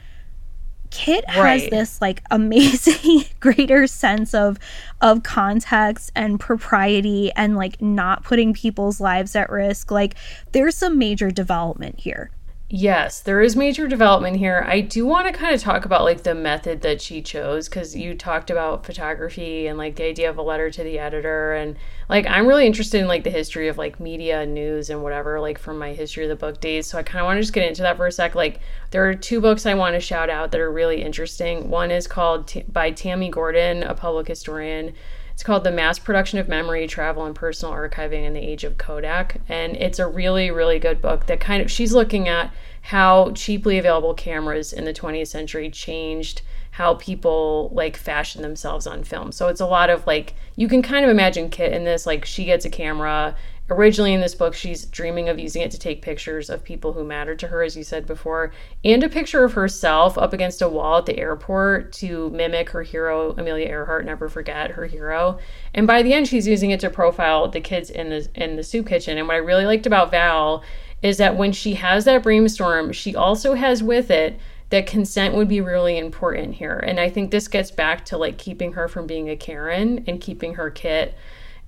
Kit right. has this like amazing greater sense of of context and propriety and like not putting people's lives at risk. Like there's some major development here. Yes, there is major development here. I do want to kind of talk about like the method that she chose because you talked about photography and like the idea of a letter to the editor and like I'm really interested in like the history of like media and news and whatever like from my history of the book days. So I kind of want to just get into that for a sec. Like there are two books I want to shout out that are really interesting. One is called T- by Tammy Gordon, a public historian it's called The Mass Production of Memory, Travel, and Personal Archiving in the Age of Kodak. And it's a really, really good book that kind of, she's looking at how cheaply available cameras in the 20th century changed how people like fashion themselves on film. So it's a lot of like, you can kind of imagine Kit in this, like, she gets a camera originally in this book, she's dreaming of using it to take pictures of people who mattered to her, as you said before, and a picture of herself up against a wall at the airport to mimic her hero, Amelia Earhart. Never forget her hero. And by the end, she's using it to profile the kids in the in the soup kitchen. And what I really liked about Val is that when she has that brainstorm, she also has with it that consent would be really important here. And I think this gets back to like keeping her from being a Karen and keeping her Kit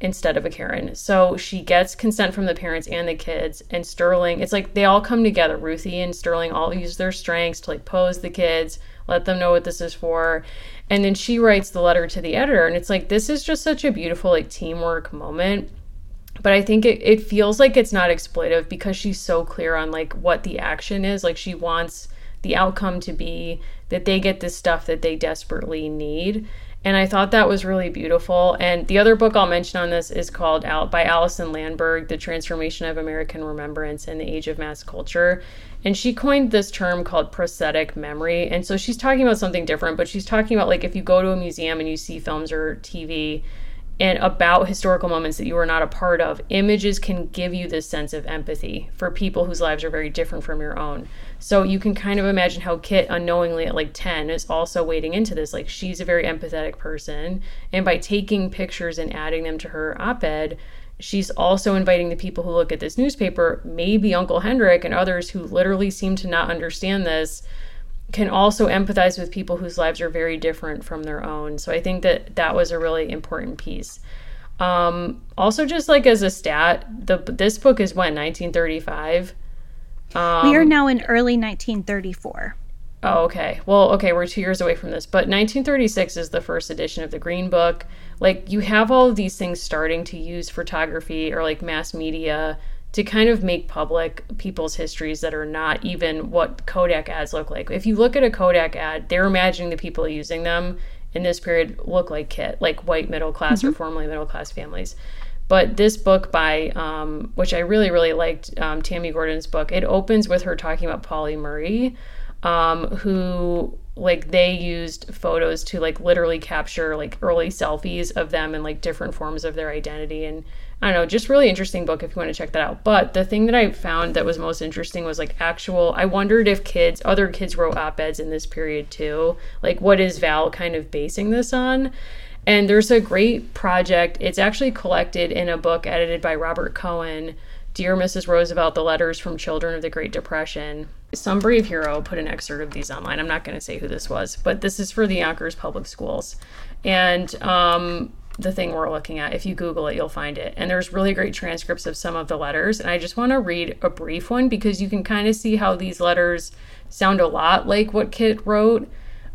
instead of a Karen. So she gets consent from the parents and the kids. And Sterling, it's like they all come together. Ruthie and Sterling all use their strengths to like pose the kids, let them know what this is for. And then she writes the letter to the editor. And it's like, this is just such a beautiful like teamwork moment but I think it, it feels like it's not exploitive because she's so clear on like what the action is. Like she wants the outcome to be that they get this stuff that they desperately need. And I thought that was really beautiful. And the other book I'll mention on this is called Out by Alison Landsberg, The Transformation of American Remembrance in the Age of Mass Culture. And she coined this term called prosthetic memory. And so she's talking about something different, but she's talking about like if you go to a museum and you see films or TV and about historical moments that you are not a part of, images can give you this sense of empathy for people whose lives are very different from your own. So you can kind of imagine how Kit, unknowingly at like 10, is also wading into this. Like she's a very empathetic person. And by taking pictures and adding them to her op ed, she's also inviting the people who look at this newspaper, maybe Uncle Hendrick and others who literally seem to not understand this can also empathize with people whose lives are very different from their own. So I think that that was a really important piece. Um, also, just like as a stat, the this book is when 1935. Um, we are now in early 1934. Oh, okay. Well, okay, we're two years away from this, but 1936 is the first edition of the Green Book. Like, you have all of these things starting to use photography or like mass media to kind of make public people's histories that are not even what Kodak ads look like. If you look at a Kodak ad, they're imagining the people using them in this period look like Kit, like white middle class mm-hmm. or formerly middle class families. But this book by, um, which I really, really liked, um, Tammy Gordon's book, it opens with her talking about Pauli Murray, um, who like they used photos to like literally capture like early selfies of them and like different forms of their identity and I don't know, just really interesting book if you want to check that out. But the thing that I found that was most interesting was like actual. I wondered if kids, other kids wrote op eds in this period too. Like, what is Val kind of basing this on? And there's a great project. It's actually collected in a book edited by Robert Cohen, Dear Mrs. Roosevelt, The Letters from Children of the Great Depression. Some brave hero put an excerpt of these online. I'm not going to say who this was, but this is for the Yonkers Public Schools. And um, the thing we're looking at. If you Google it, you'll find it. And there's really great transcripts of some of the letters. And I just want to read a brief one because you can kind of see how these letters sound a lot like what Kit wrote,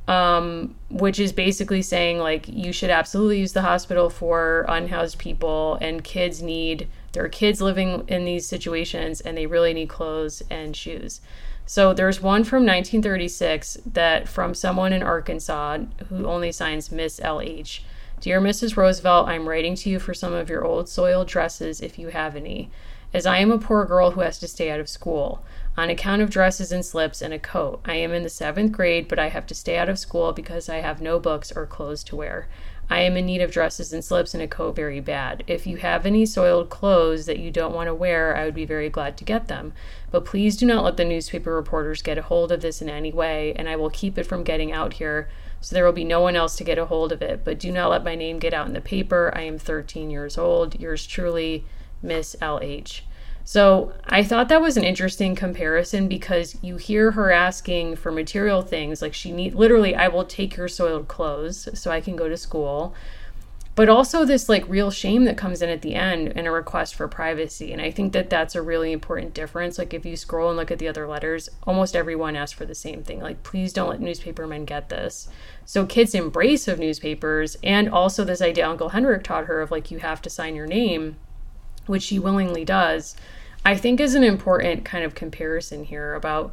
um, which is basically saying, like, you should absolutely use the hospital for unhoused people, and kids need, there are kids living in these situations, and they really need clothes and shoes. So there's one from 1936 that from someone in Arkansas who only signs Miss LH Dear Mrs. Roosevelt, I'm writing to you for some of your old soiled dresses if you have any, as I am a poor girl who has to stay out of school. On account of dresses and slips and a coat, I am in the seventh grade, but I have to stay out of school because I have no books or clothes to wear. I am in need of dresses and slips and a coat very bad. If you have any soiled clothes that you don't want to wear, I would be very glad to get them. But please do not let the newspaper reporters get a hold of this in any way, and I will keep it from getting out here so there will be no one else to get a hold of it. But do not let my name get out in the paper. I am 13 years old. Yours truly, Miss LH. So I thought that was an interesting comparison because you hear her asking for material things like she need literally I will take your soiled clothes so I can go to school. But also this like real shame that comes in at the end and a request for privacy. And i think that that's a really important difference. Like if you scroll and look at the other letters almost everyone asks for the same thing like please don't let newspapermen get this. So kids embrace of newspapers and also this idea uncle hendrik taught her of like you have to sign your name which she willingly does i think is an important kind of comparison here about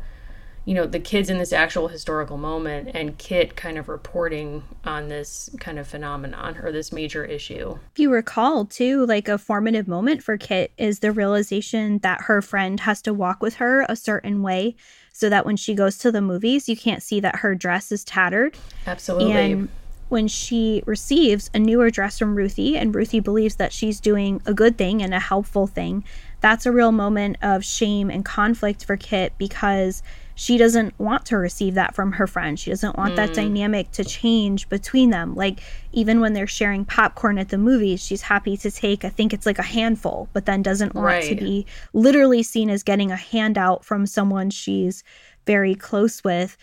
you know the kids in this actual historical moment and kit kind of reporting on this kind of phenomenon or this major issue. If you recall too like a formative moment for kit is the realization that her friend has to walk with her a certain way so that when she goes to the movies you can't see that her dress is tattered. Absolutely. And when she receives a newer dress from Ruthie, and Ruthie believes that she's doing a good thing and a helpful thing, that's a real moment of shame and conflict for Kit because she doesn't want to receive that from her friend. She doesn't want mm. that dynamic to change between them. Like even when they're sharing popcorn at the movies, she's happy to take I think it's like a handful, but then doesn't want right. to be literally seen as getting a handout from someone she's very close with.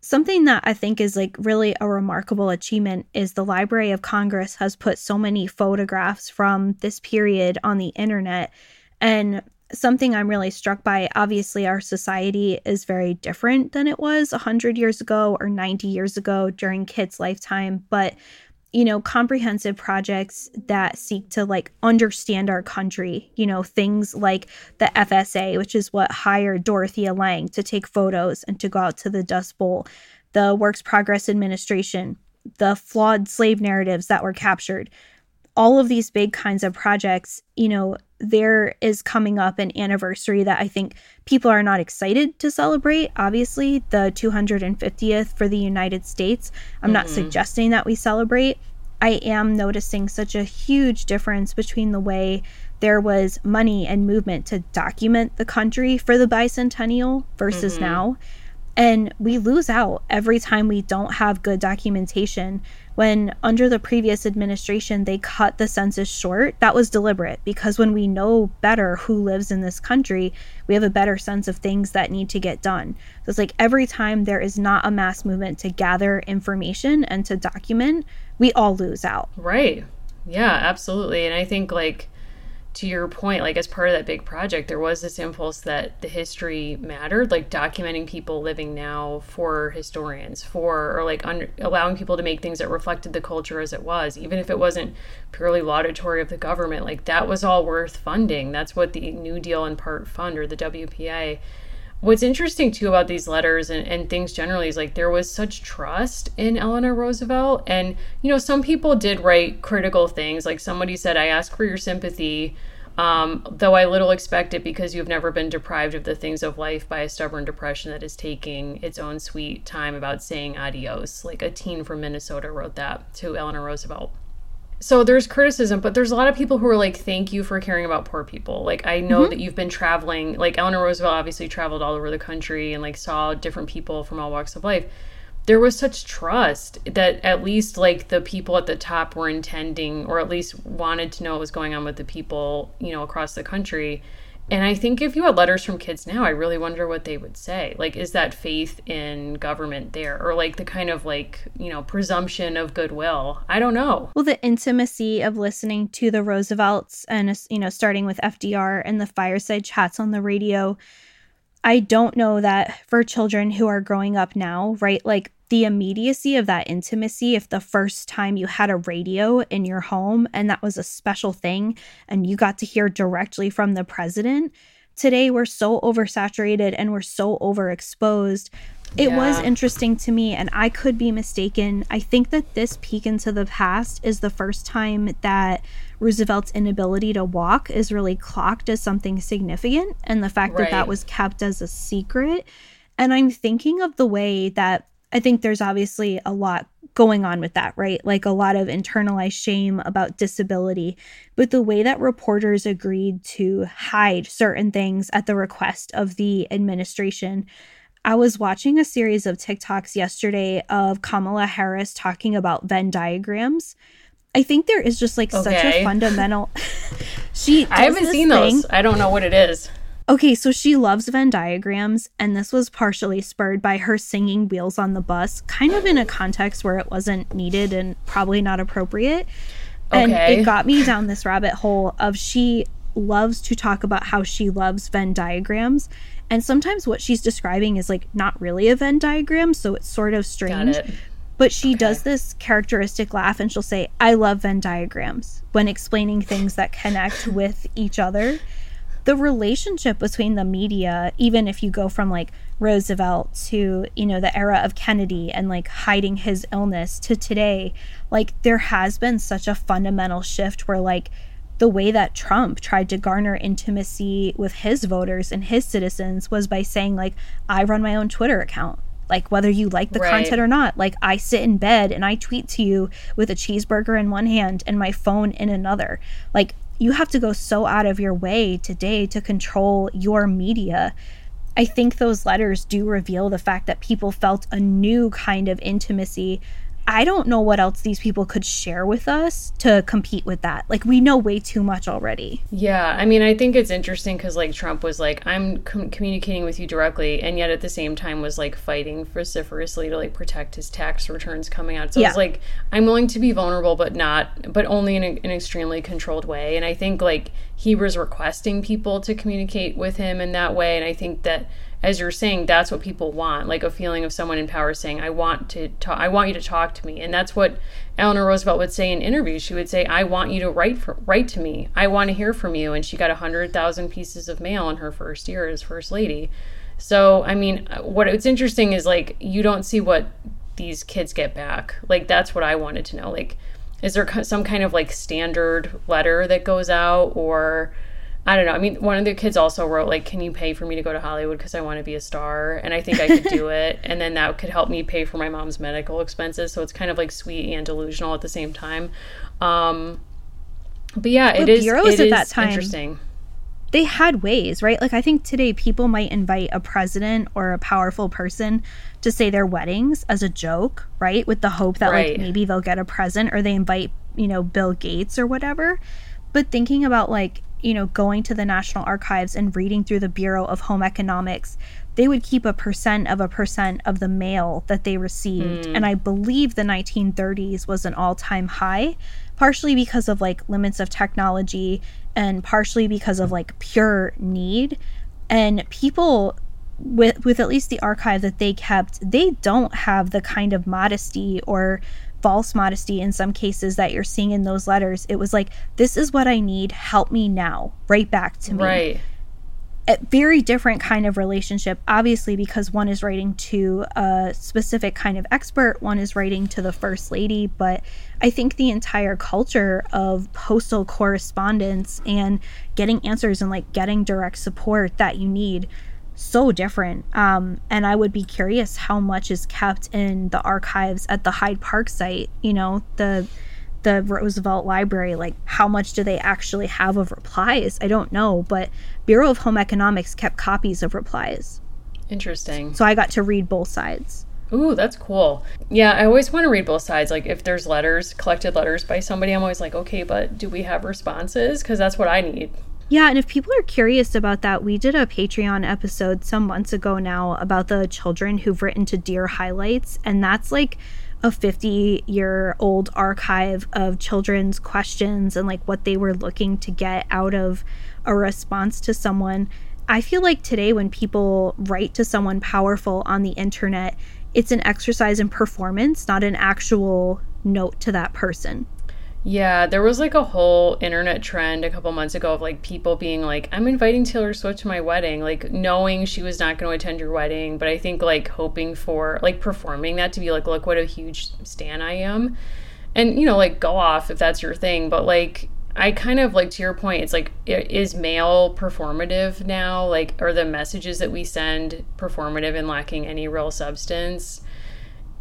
something that I think is like really a remarkable achievement is the Library of Congress has put so many photographs from this period on the internet. And something I'm really struck by obviously, our society is very different than it was 100 years ago or 90 years ago during Kit's lifetime. But you know, comprehensive projects that seek to like understand our country, you know, things like the FSA, which is what hired Dorothea Lange to take photos and to go out to the Dust Bowl, the Works Progress Administration, the flawed slave narratives that were captured. All of these big kinds of projects, you know, there is coming up an anniversary that I think people are not excited to celebrate. Obviously, the 250th for the United States. I'm mm-hmm. not suggesting that we celebrate. I am noticing such a huge difference between the way there was money and movement to document the country for the bicentennial versus mm-hmm. now. And we lose out every time we don't have good documentation. When under the previous administration they cut the census short that was deliberate because when we know better who lives in this country we have a better sense of things that need to get done. So it's like every time there is not a mass movement to gather information and to document we all lose out. Right. Yeah absolutely. And i think like to your point, like as part of that big project, there was this impulse that the history mattered, like documenting people living now for historians, for or like un- allowing people to make things that reflected the culture as it was, even if it wasn't purely laudatory of the government. Like that was all worth funding. That's what the New Deal in Part Fund or the WPA what's interesting too about these letters and, and things generally is like there was such trust in Eleanor Roosevelt. And, you know, some people did write critical things. Like somebody said, I ask for your sympathy. Um, though I little expect it because you've never been deprived of the things of life by a stubborn depression that is taking its own sweet time about saying adios. Like a teen from Minnesota wrote that to Eleanor Roosevelt so there's criticism, but there's a lot of people who are like, thank you for caring about poor people. Like, I know mm-hmm. that you've been traveling, like, Eleanor Roosevelt obviously traveled all over the country and like saw different people from all walks of life. There was such trust that at least like the people at the top were intending, or at least wanted to know what was going on with the people, you know, across the country. And I think if you had letters from kids now, I really wonder what they would say. Like, is that faith in government there? Or like the kind of like, you know, presumption of goodwill? I don't know. Well, the intimacy of listening to the Roosevelts and, you know, starting with FDR and the fireside chats on the radio. I don't know that for children who are growing up now, right? Like the immediacy of that intimacy if the first time you had a radio in your home and that was a special thing and you got to hear directly from the president. Today, we're so oversaturated and we're so overexposed. It yeah. was interesting to me, and I could be mistaken. I think that this peek into the past is the first time that Roosevelt's inability to walk is really clocked as something significant, and the fact right. that that was kept as a secret. And I'm thinking of the way that I think there's obviously a lot going on with that, right? Like a lot of internalized shame about disability. But the way that reporters agreed to hide certain things at the request of the administration. I was watching a series of TikToks yesterday of Kamala Harris talking about Venn diagrams. I think there is just like okay. such a fundamental. she I haven't seen thing. those. I don't know what it is. Okay, so she loves Venn diagrams, and this was partially spurred by her singing Wheels on the Bus, kind of in a context where it wasn't needed and probably not appropriate. And okay. it got me down this rabbit hole of she loves to talk about how she loves Venn diagrams. And sometimes what she's describing is like not really a Venn diagram, so it's sort of strange. But she okay. does this characteristic laugh and she'll say, I love Venn diagrams when explaining things that connect with each other the relationship between the media, even if you go from like Roosevelt to, you know, the era of Kennedy and like hiding his illness to today, like there has been such a fundamental shift where like the way that Trump tried to garner intimacy with his voters and his citizens was by saying like I run my own Twitter account like whether you like the right. content or not like i sit in bed and i tweet to you with a cheeseburger in one hand and my phone in another like you have to go so out of your way today to control your media. I think those letters do reveal the fact that people felt a new kind of intimacy I don't know what else these people could share with us to compete with that. Like, we know way too much already. Yeah. I mean, I think it's interesting because, like, Trump was like, I'm com- communicating with you directly, and yet at the same time was like fighting vociferously to like protect his tax returns coming out. So Yeah. it's like, I'm willing to be vulnerable, but not, but only in a, an extremely controlled way. And I think, like, he was requesting people to communicate with him in that way. And I think that as you're saying, that's what people want, like a feeling of someone in power saying, "I want to talk. I want you to talk to me," and that's what Eleanor Roosevelt would say in interviews. She would say, "I want you to write for, write to me. I want to hear from you." And she got hundred thousand pieces of mail in her first year as first lady. So, I mean, what it's interesting is like you don't see what these kids get back. Like that's what I wanted to know. Like, is there some kind of like standard letter that goes out or? I don't know. I mean, one of the kids also wrote like, "Can you pay for me to go to Hollywood because I want to be a star?" And I think I could do it, and then that could help me pay for my mom's medical expenses. So it's kind of like sweet and delusional at the same time. Um, but yeah, it But is. bureaus it at is that time- interesting. they had ways, right? Like I think today people might invite a president or a powerful person to say their weddings as a joke, right? With the hope that Right. like maybe they'll get a present or they invite, you know, Bill Gates or whatever. But thinking about like, you know, going to the National Archives and reading through the Bureau of Home Economics, they would keep a percent of a percent of the mail that they received. Hmm. And I believe the 1930s was an all time high, partially because of like limits of technology and partially because of like pure need. And people with with at least the archive that they kept, they don't have the kind of modesty or false modesty in some cases that you're seeing in those letters. It was like, this is what I need, help me now, right back to me Right. a very different kind of relationship obviously because one is writing to a specific kind of expert one is writing to the first lady but i think the entire culture of postal correspondence and getting answers and like getting direct support that you need so different um, and i would be curious how much is kept in the archives at the hyde park site you know the the Roosevelt Library, like how much do they actually have of replies? I don't know, but Bureau of Home Economics kept copies of replies. Interesting. So I got to read both sides. Ooh, that's cool. Yeah, I always want to read both sides. Like, if there's letters, collected letters by somebody, I'm always like, okay, but do we have responses? Because that's what I need. Yeah, and if people are curious about that, we did a Patreon episode some months ago now about the children who've written to Dear Highlights, and that's like a 50 year old archive of children's questions and like what they were looking to get out of a response to someone. I feel like today, when people write to someone powerful on the internet, it's an exercise in performance, not an actual note to that person. Yeah, there was like a whole internet trend a couple months ago of like people being like, I'm inviting Taylor Swift to my wedding, like knowing she was not going to attend your wedding, but I think like hoping for like performing that to be like, look what a huge stan I am. And you know, like go off if that's your thing, but like I kind of like to your point, it's like is male performative now? Like are the messages that we send performative and lacking any real substance?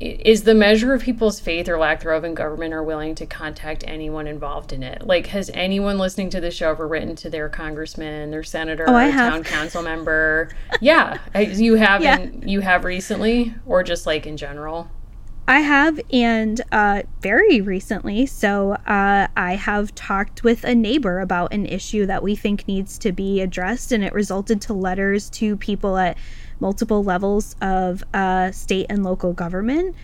Is the measure of people's faith or lack thereof in government are willing to contact anyone involved in it. Like, has anyone listening to the show ever written to their congressman, their senator, Oh, or town council member? yeah, you have. Yeah. in- you have recently, or just like in general. I have, and uh, very recently. So, uh, I have talked with a neighbor about an issue that we think needs to be addressed, and it resulted to letters to people at multiple levels of uh, state and local government.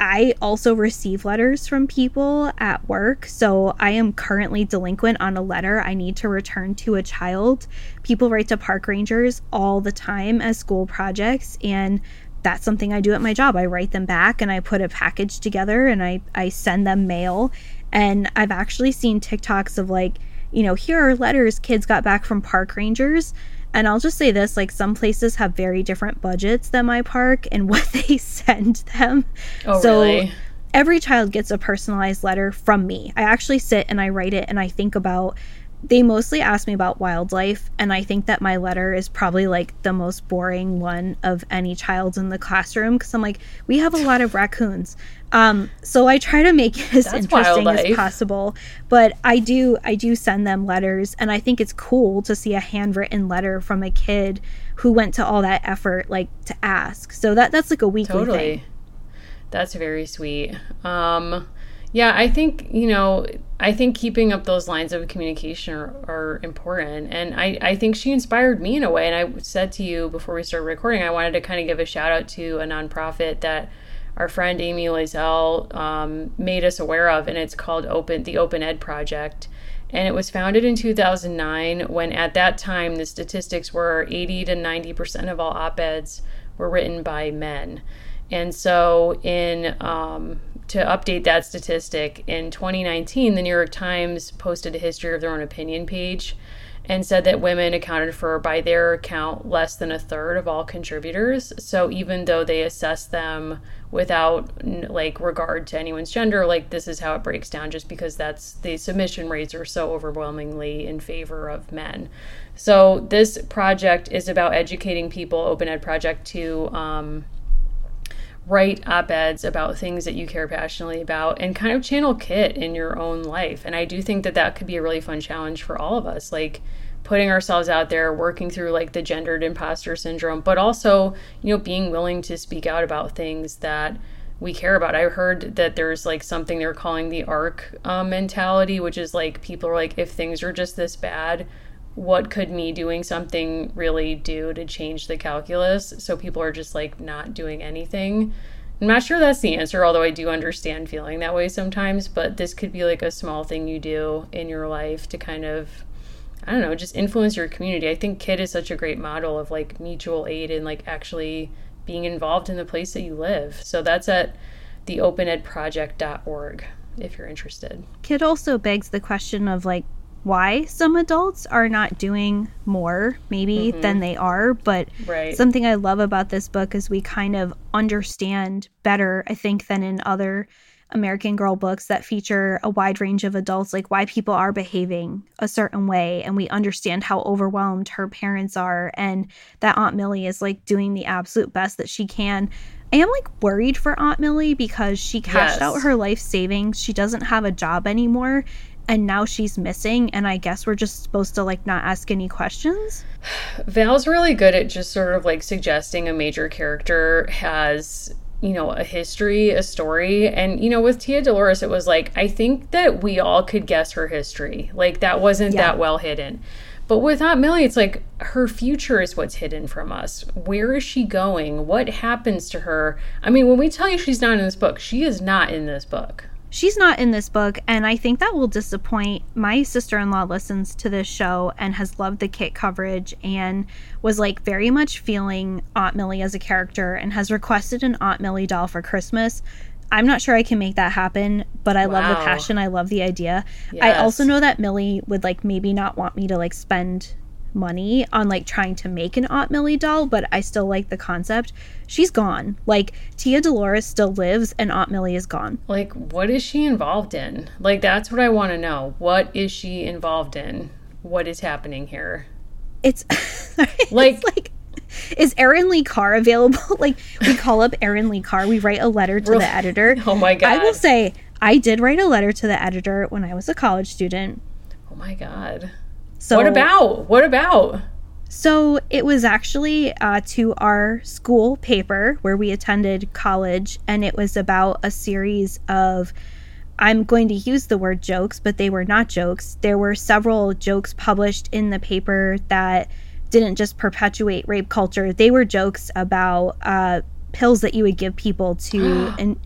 I also receive letters from people at work. So I am currently delinquent on a letter I need to return to a child. People write to park rangers all the time as school projects. And that's something I do at my job. I write them back and I put a package together and I, I send them mail. And I've actually seen TikToks of like, you know, here are letters kids got back from park rangers. And I'll just say this like, some places have very different budgets than my park and what they send them. Oh, So, really? Every child gets a personalized letter from me. I actually sit and I write it and I think about they mostly ask me about wildlife and i think that my letter is probably like the most boring one of any child in the classroom because i'm like we have a lot of raccoons um, so i try to make it as That's interesting as possible but i do i do send them letters and i think it's cool to see a handwritten letter from a kid who went to all that effort like to ask so that that's like a weekly Totally. thing That's very sweet. Um, yeah, I think, you know, I think keeping up those lines of communication are, are, important. And I, I think she inspired me in a way. And I said to you before we started recording, I wanted to kind of give a shout out to a nonprofit that our friend Amy Loisel um, made us aware of, and it's called Open the Open Ed Project. And it was founded in 2009 when at that time the statistics were 80 to 90% of all op eds were written by men. And so, in um, to update that statistic, in 2019, the New York Times posted a history of their own opinion page and said that women accounted for, by their account, less than a third of all contributors. So even though they assess them without like regard to anyone's gender, like this is how it breaks down, just because that's the submission rates are so overwhelmingly in favor of men. So this project is about educating people, Open Ed Project, to um, write op eds about things that you care passionately about and kind of channel Kit in your own life. And I do think that that could be a really fun challenge for all of us. Like, putting ourselves out there, working through like the gendered imposter syndrome, but also, you know, being willing to speak out about things that we care about. I heard that there's like something they're calling the arc um, mentality, which is like people are like, if things are just this bad, what could me doing something really do to change the calculus? So people are just like not doing anything. I'm not sure that's the answer, although I do understand feeling that way sometimes. But this could be like a small thing you do in your life to kind of, I don't know, just influence your community. I think Kit is such a great model of like mutual aid and like actually being involved in the place that you live. So that's at theopedproject.org if you're interested. Kit also begs the question of like why some adults are not doing more maybe mm-hmm. than they are but right. something i love about this book is we kind of understand better i think than in other american girl books that feature a wide range of adults like why people are behaving a certain way and we understand how overwhelmed her parents are and that aunt millie is like doing the absolute best that she can I am like worried for Aunt Millie because she cashed yes. out her life savings. She doesn't have a job anymore and now she's missing and i guess we're just supposed to like not ask any questions val's really good at just sort of like suggesting a major character has you know a history a story and you know with tia dolores it was like i think that we all could guess her history like that wasn't yeah. that well hidden but with Aunt Millie, it's like her future is what's hidden from us. Where is she going? What happens to her? I mean, when we tell you she's not in this book, she is not in this book she's not in this book and i think that will disappoint my sister-in-law listens to this show and has loved the kit coverage and was like very much feeling aunt millie as a character and has requested an aunt millie doll for christmas i'm not sure i can make that happen but i wow. love the passion i love the idea yes. i also know that millie would like maybe not want me to like spend money on like trying to make an Aunt Millie doll, but I still like the concept. She's gone. Like Tia Dolores still lives and Aunt Millie is gone. Like what is she involved in? Like that's what I want to know. What is she involved in? What is happening here? It's like it's like is Erin Lee Carr available? like we call up Erin Lee Carr, we write a letter to the editor. Oh my god. I will say I did write a letter to the editor when I was a college student. Oh my god. So what about? What about? So it was actually uh, to our school paper where we attended college, and it was about a series of. I'm going to use the word jokes, but they were not jokes. There were several jokes published in the paper that didn't just perpetuate rape culture. They were jokes about uh, pills that you would give people to, and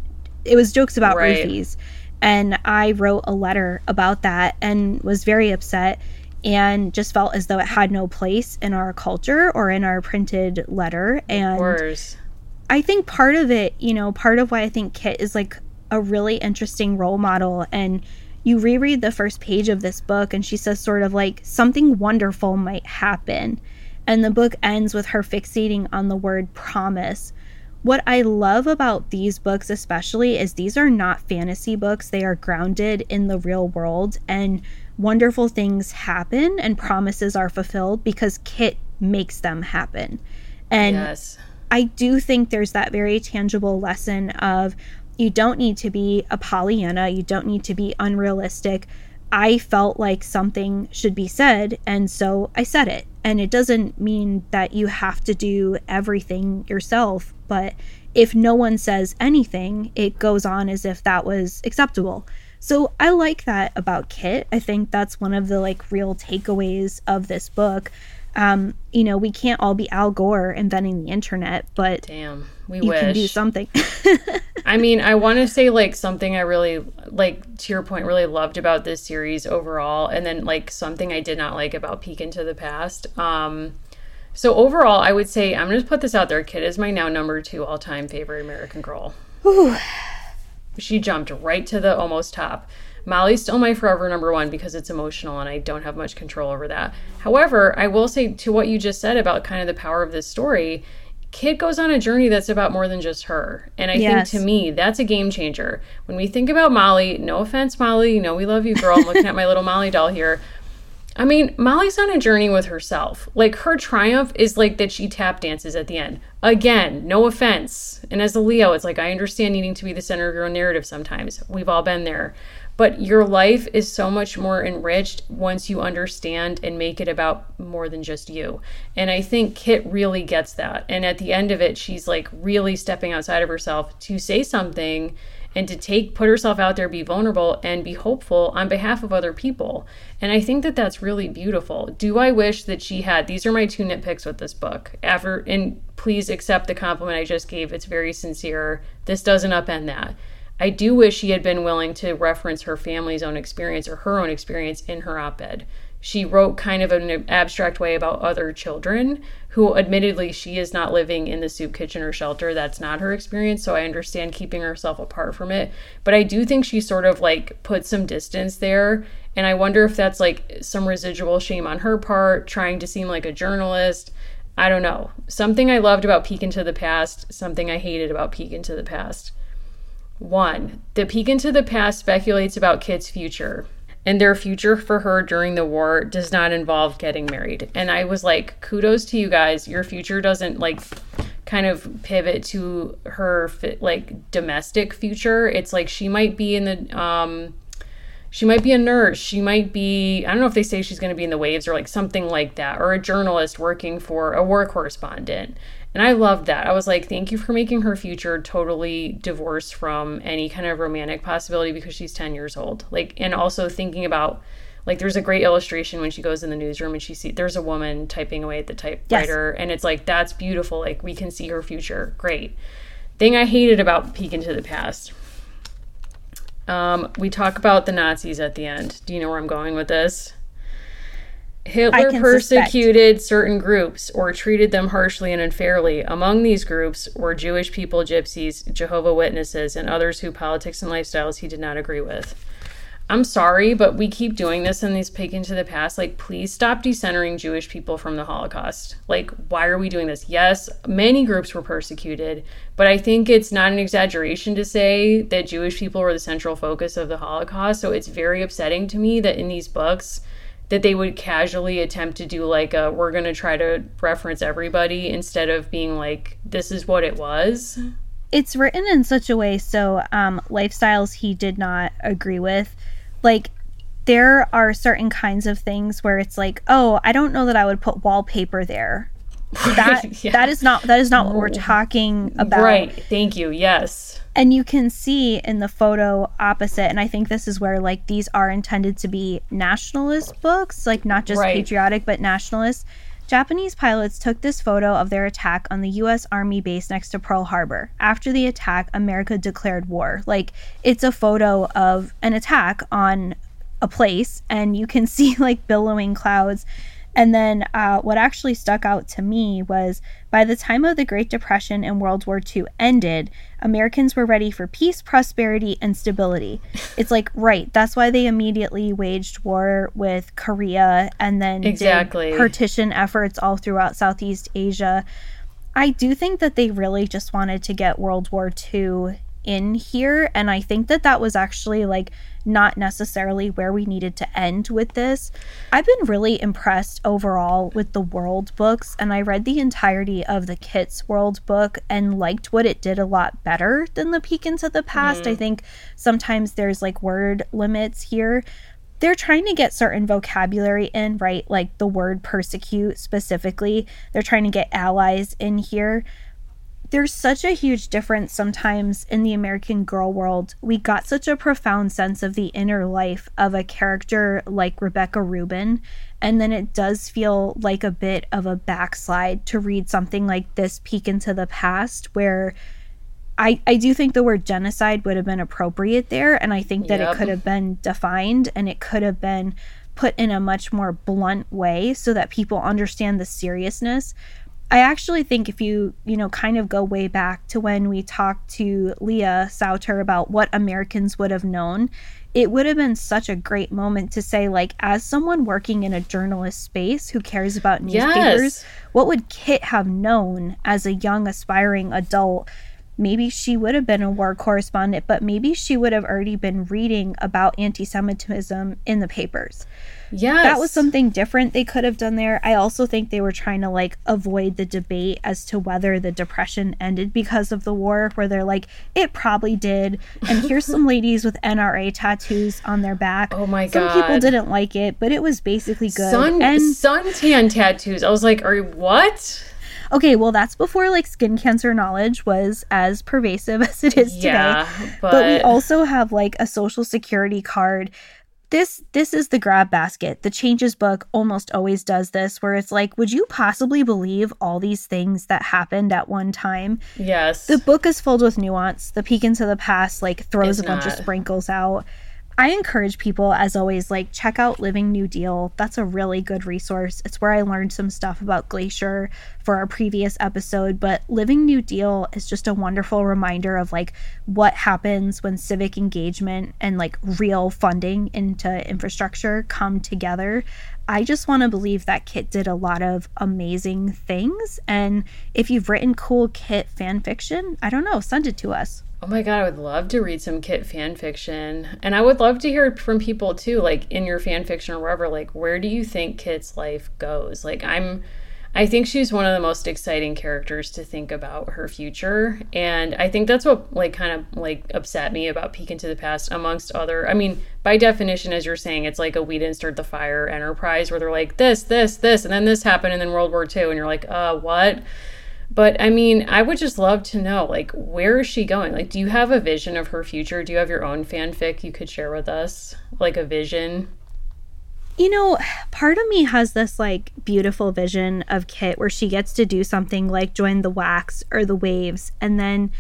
it was jokes about right. roofies. And I wrote a letter about that and was very upset and just felt as though it had no place in our culture or in our printed letter. And I think part of it, you know, part of why I think Kit is like a really interesting role model. And you reread the first page of this book, and she says, sort of like, something wonderful might happen. And the book ends with her fixating on the word promise. What I love about these books, especially, is these are not fantasy books. They are grounded in the real world. And wonderful things happen and promises are fulfilled because Kit makes them happen. And yes. I do think there's that very tangible lesson of you don't need to be a Pollyanna, you don't need to be unrealistic. I felt like something should be said, and so I said it. And it doesn't mean that you have to do everything yourself, but if no one says anything, it goes on as if that was acceptable. So I like that about Kit. I think that's one of the like real takeaways of this book. Um, you know, we can't all be Al Gore inventing the internet, but damn, we you wish. can do something. I mean, I want to say like something I really like to your point really loved about this series overall and then like something I did not like about Peek into the Past. Um so overall, I would say I'm going to put this out there. Kit is my now number 2 all-time favorite American girl. Whew. She jumped right to the almost top. Molly's still my forever number one because it's emotional and I don't have much control over that. However, I will say to what you just said about kind of the power of this story, Kit goes on a journey that's about more than just her. And I yes. think to me, that's a game changer. When we think about Molly, no offense, Molly, you know, we love you, girl. I'm looking at my little Molly doll here. I mean, Molly's on a journey with herself. Like, her triumph is like that she tap dances at the end. Again, no offense. And as a Leo, it's like, I understand needing to be the center of your own narrative sometimes. We've all been there but your life is so much more enriched once you understand and make it about more than just you. And I think Kit really gets that. And at the end of it, she's like really stepping outside of herself to say something and to take put herself out there be vulnerable and be hopeful on behalf of other people. And i think that that's really beautiful. Do i wish that she had these are my two nitpicks with this book. After and please accept the compliment i just gave. It's very sincere. This doesn't upend that. I do wish she had been willing to reference her family's own experience or her own experience in her op ed. She wrote kind of an abstract way about other children who, admittedly, she is not living in the soup kitchen or shelter. That's not her experience. So I understand keeping herself apart from it. But I do think she sort of like put some distance there. And I wonder if that's like some residual shame on her part, trying to seem like a journalist. I don't know. Something I loved about Peek into the Past, something I hated about Peek into the Past. One, the peek into the past speculates about kids future, and their future for her during the war does not involve getting married. And I was like, kudos to you guys. Your future doesn't like kind of pivot to her like domestic future. It's like she might be in the um she might be a nurse. She might be, I don't know if they say she's going to be in the waves or like something like that, or a journalist working for a war correspondent. And I loved that. I was like, thank you for making her future totally divorced from any kind of romantic possibility because she's 10 years old. Like, and also thinking about, like, there's a great illustration when she goes in the newsroom and she sees there's a woman typing away at the typewriter. Yes. And it's like, that's beautiful. Like, we can see her future. Great. Thing I hated about Peek into the Past. Um, we talk about the Nazis at the end. Do you know where I'm going with this? Hitler persecuted suspect. certain groups or treated them harshly and unfairly. Among these groups were Jewish people, gypsies, Jehovah Witnesses, and others whose politics and lifestyles he did not agree with. I'm sorry, but we keep doing this in these peek into the past. Like, please stop decentering Jewish people from the Holocaust. Like, why are we doing this? Yes, many groups were persecuted, but I think it's not an exaggeration to say that Jewish people were the central focus of the Holocaust. So it's very upsetting to me that in these books, that they would casually attempt to do like a we're going to try to reference everybody instead of being like this is what it was. It's written in such a way so um lifestyles he did not agree with. Like there are certain kinds of things where it's like oh i don't know that i would put wallpaper there. That yeah. that is not that is not what we're talking about. Right. Thank you. Yes and you can see in the photo opposite and i think this is where like these are intended to be nationalist books like not just right. patriotic but nationalist Japanese pilots took this photo of their attack on the US Army base next to Pearl Harbor. After the attack, America declared war. Like, it's a photo of an attack on a place, and you can see like billowing clouds and then uh, what actually stuck out to me was by the time of the Great Depression and World War II ended, Americans were ready for peace, prosperity, and stability. It's like, right, that's why they immediately waged war with Korea and then exactly. partition efforts all throughout Southeast Asia. I do think that they really just wanted to get World War II in here. And I think that that was actually like not necessarily where we needed to end with this. I've been really impressed overall with the world books, and I read the entirety of the Kit's World book and liked what it did a lot better than the Peek into the Past. Mm. I think sometimes there's like word limits here. They're trying to get certain vocabulary in, right? Like the word persecute specifically. They're trying to get allies in here there's such a huge difference sometimes in the American Girl world. We got such a profound sense of the inner life of a character like Rebecca Rubin, and then it does feel like a bit of a backslide to read something like this peek into the past where I, I do think the word genocide would have been appropriate there, and I think that yep. it could have been defined and it could have been put in a much more blunt way so that people understand the seriousness. I actually think if you, you know, kind of go way back to when we talked to Leah Sauter about what Americans would have known, it would have been such a great moment to say, like, as someone working in a journalist space who cares about newspapers, yes. what would Kit have known as a young, aspiring adult? maybe she would have been a war correspondent, but maybe she would have already been reading about anti Semitism in the papers. Yeah. That was something different they could have done there. I also think they were trying to like avoid the debate as to whether the depression ended because of the war, where they're like, it probably did. And here's some ladies with NRA tattoos on their back. Oh my some god. Some people didn't like it, but it was basically good. Sun and suntan tattoos. I was like, are you what? Okay, well, that's before like skin cancer knowledge was as pervasive as it is yeah, today. But... but we also have like a social security card this this is the grab basket. The changes book almost always does this where it's like, would you possibly believe all these things that happened at one time? Yes. The book is filled with nuance. The peek into the past like throws it's a bunch not. of sprinkles out. I encourage people, as always, like check out Living New Deal. That's a really good resource. It's where I learned some stuff about Glacier for our previous episode. But Living New Deal is just a wonderful reminder of like what happens when civic engagement and like real funding into infrastructure come together. I just want to believe that Kit did a lot of amazing things. And if you've written cool Kit fan fiction, I don't know, send it to us. Oh my god, I would love to read some Kit fan fiction. And I would love to hear from people too, like in your fan fiction or wherever, like where do you think Kit's life goes? Like I'm I think she's one of the most exciting characters to think about her future. And I think that's what like kind of like upset me about Peek into the Past amongst other I mean, by definition, as you're saying, it's like a we didn't start the fire enterprise where they're like this, this, this, and then this happened and then World War II, and you're like, uh, what? But I mean, I would just love to know, like, where is she going? Like, do you have a vision of her future? Do you have your own fanfic you could share with us? Like a vision? You know, part of me has this like beautiful vision of Kit where she gets to do something like join the WACs or the waves. And then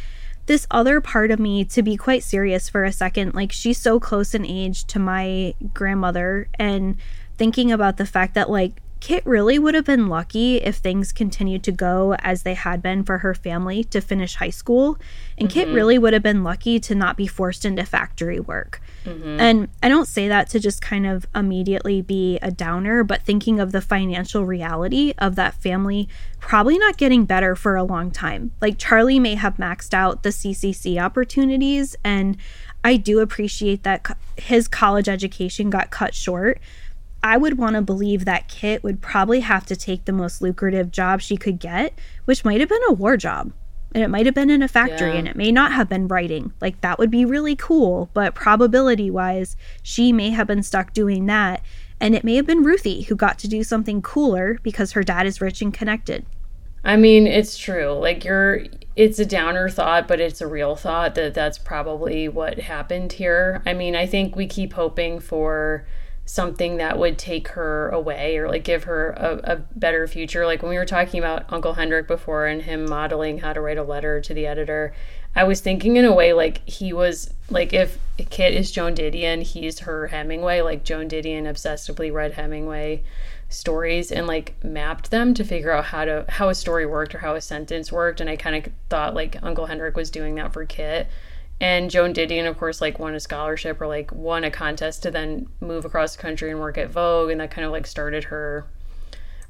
this other part of me, to be quite serious for a second, like she's so close in age to my grandmother and thinking about the fact that like Kit really would have been lucky if things continued to go as they had been for her family to finish high school. And mm-hmm. Kit really would have been lucky to not be forced into factory work. Mm-hmm. And I don't say that to just kind of immediately be a downer, but thinking of the financial reality of that family probably not getting better for a long time. Like Charlie may have maxed out the CCC opportunities, and I do appreciate that his college education got cut short I would want to believe that Kit would probably have to take the most lucrative job she could get, which might have been a war job. And it might have been in a factory yeah. and it may not have been writing. Like that would be really cool, but probability wise, she may have been stuck doing that. And it may have been Ruthie who got to do something cooler because her dad is rich and connected. I mean, it's true. Like you're it's a downer thought, but it's a real thought that that's probably what happened here. I mean, I think we keep hoping for something that would take her away or like give her a, a, better future. Like when we were talking about Uncle Hendrick before and him modeling how to write a letter to the editor, I was thinking in a way like he was like if Kit is Joan Didion, he's her Hemingway. Like Joan Didion obsessively read Hemingway stories and like mapped them to figure out how to how a story worked or how a sentence worked. And I kind of thought like Uncle Hendrick was doing that for Kit and Joan Didion, of course, like won a scholarship or like won a contest to then move across the country and work at Vogue, and that kind of like started her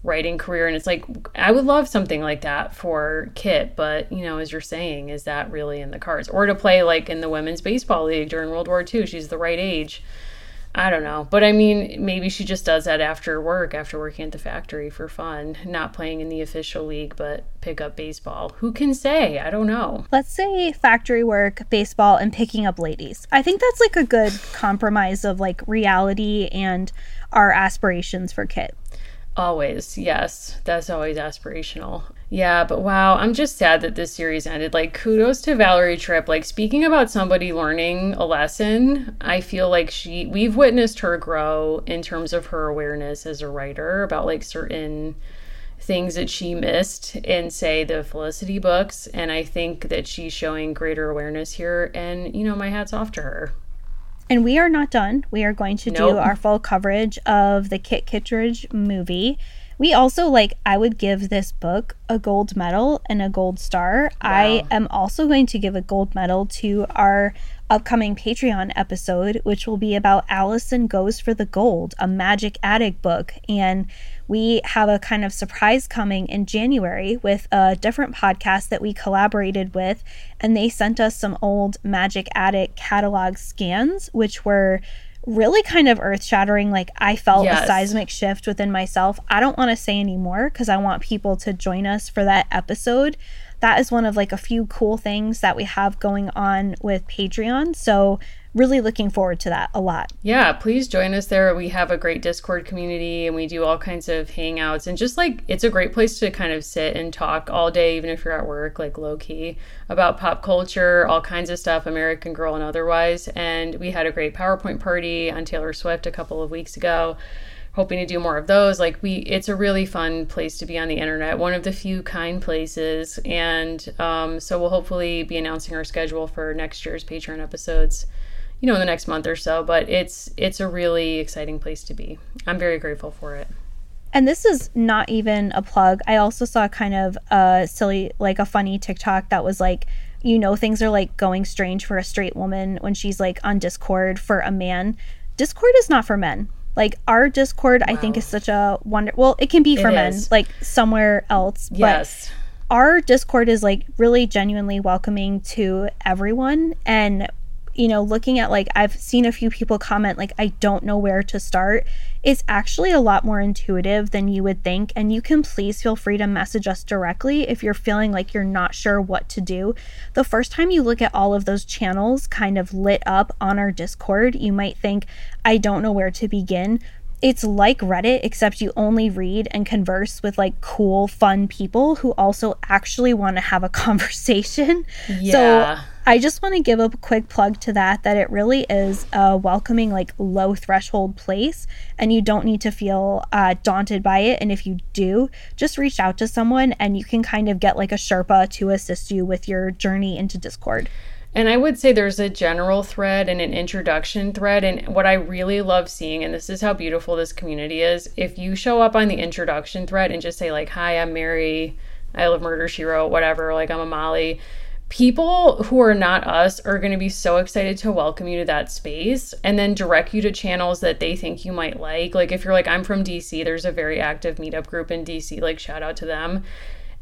writing career. And it's like I would love something like that for Kit, but you know, as you're saying, is that really in the cards? Or to play like in the women's baseball league during World War II? She's the right age. I don't know. But I mean, maybe she just does that after work, after working at the factory for fun, not playing in the official league, but pick up baseball. Who can say? I don't know. Let's say factory work, baseball, and picking up ladies. I think that's like a good compromise of like reality and our aspirations for Kit. Always, yes. That's always aspirational. Yeah, but wow, I'm just sad that this series ended. Like, kudos to Valerie Tripp. Like, speaking about somebody learning a lesson, I feel like she, we've witnessed her grow in terms of her awareness as a writer about like certain things that she missed in, say, the Felicity books. And I think that she's showing greater awareness here. And, you know, my hat's off to her. And we are not done. We are going to nope. do our full coverage of the Kit Kittredge movie. We also like I would give this book a gold medal and a gold star. Wow. I am also going to give a gold medal to our upcoming Patreon episode, which will be about Allison Goes for the Gold, a magic attic book. And we have a kind of surprise coming in January with a different podcast that we collaborated with, and they sent us some old Magic Attic catalog scans, which were really kind of earth shattering. Like, I felt yes. a seismic shift within myself. I don't want to say anymore because I want people to join us for that episode that is one of like a few cool things that we have going on with Patreon. So really looking forward to that a lot. Yeah, please join us there. We have a great Discord community and we do all kinds of hangouts and just like it's a great place to kind of sit and talk all day, even if you're at work, like low key, about pop culture, all kinds of stuff, American Girl and otherwise. And we had a great PowerPoint party on Taylor Swift a couple of weeks ago hoping to do more of those like we it's a really fun place to be on the internet one of the few kind places and um, so we'll hopefully be announcing our schedule for next year's patreon episodes you know in the next month or so but it's it's a really exciting place to be i'm very grateful for it and this is not even a plug i also saw kind of a silly like a funny tiktok that was like you know things are like going strange for a straight woman when she's like on discord for a man discord is not for men like our Discord, wow. I think is such a wonder. Well, it can be for it men, is. like somewhere else. Yes. But our Discord is like really genuinely welcoming to everyone, and you know, looking at like I've seen a few people comment like I don't know where to start. It's actually a lot more intuitive than you would think and you can please feel free to message us directly if you're feeling like you're not sure what to do. The first time you look at all of those channels kind of lit up on our Discord, you might think I don't know where to begin it's like Reddit, except you only read and converse with like cool, fun people who also actually want to have a conversation. Yeah. So I just want to give a quick plug to that, that it really is a welcoming, like low threshold place, and you don't need to feel uh, daunted by it. And if you do, just reach out to someone and you can kind of get like a Sherpa to assist you with your journey into Discord. And I would say there's a general thread and an introduction thread. And what I really love seeing, and this is how beautiful this community is, if you show up on the introduction thread and just say, like, hi, I'm Mary, I love Murder She Wrote, whatever, like, I'm a Molly. People who are not us are going to be so excited to welcome you to that space and then direct you to channels that they think you might like. Like, if you're like, I'm from DC, there's a very active meetup group in DC, like, shout out to them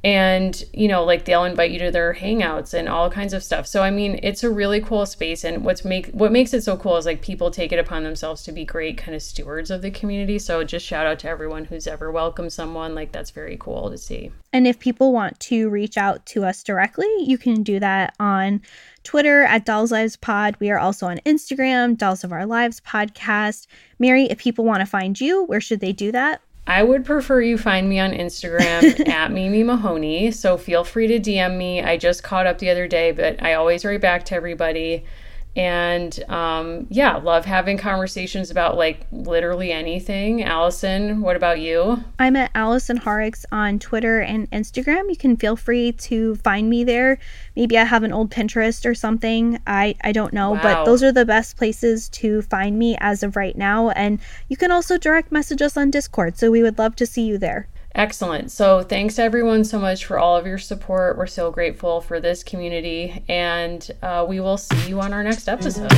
and you know like they'll invite you to their hangouts and all kinds of stuff so i mean it's a really cool space and what's make what makes it so cool is like people take it upon themselves to be great kind of stewards of the community so just shout out to everyone who's ever welcomed someone like that's very cool to see and if people want to reach out to us directly you can do that on Twitter at Dolls Lives Pod. We are also on Instagram, Dolls of Our Lives Podcast. Mary, if people want to find you, where should they do that? I would prefer you find me on Instagram at Mimi Mahoney. So feel free to DM me. I just caught up the other day, but I always write back to everybody and um, yeah love having conversations about like literally anything. Allison what about you? I'm at allison horrocks on twitter and instagram. You can feel free to find me there. Maybe i have an old pinterest or something. I i don't know wow. but those are the best places to find me as of right now. And you can also direct message us on discord so we would love to see you there Excellent. So, thanks everyone so much for all of your support. We're so grateful for this community, and uh, we will see you on our next episode.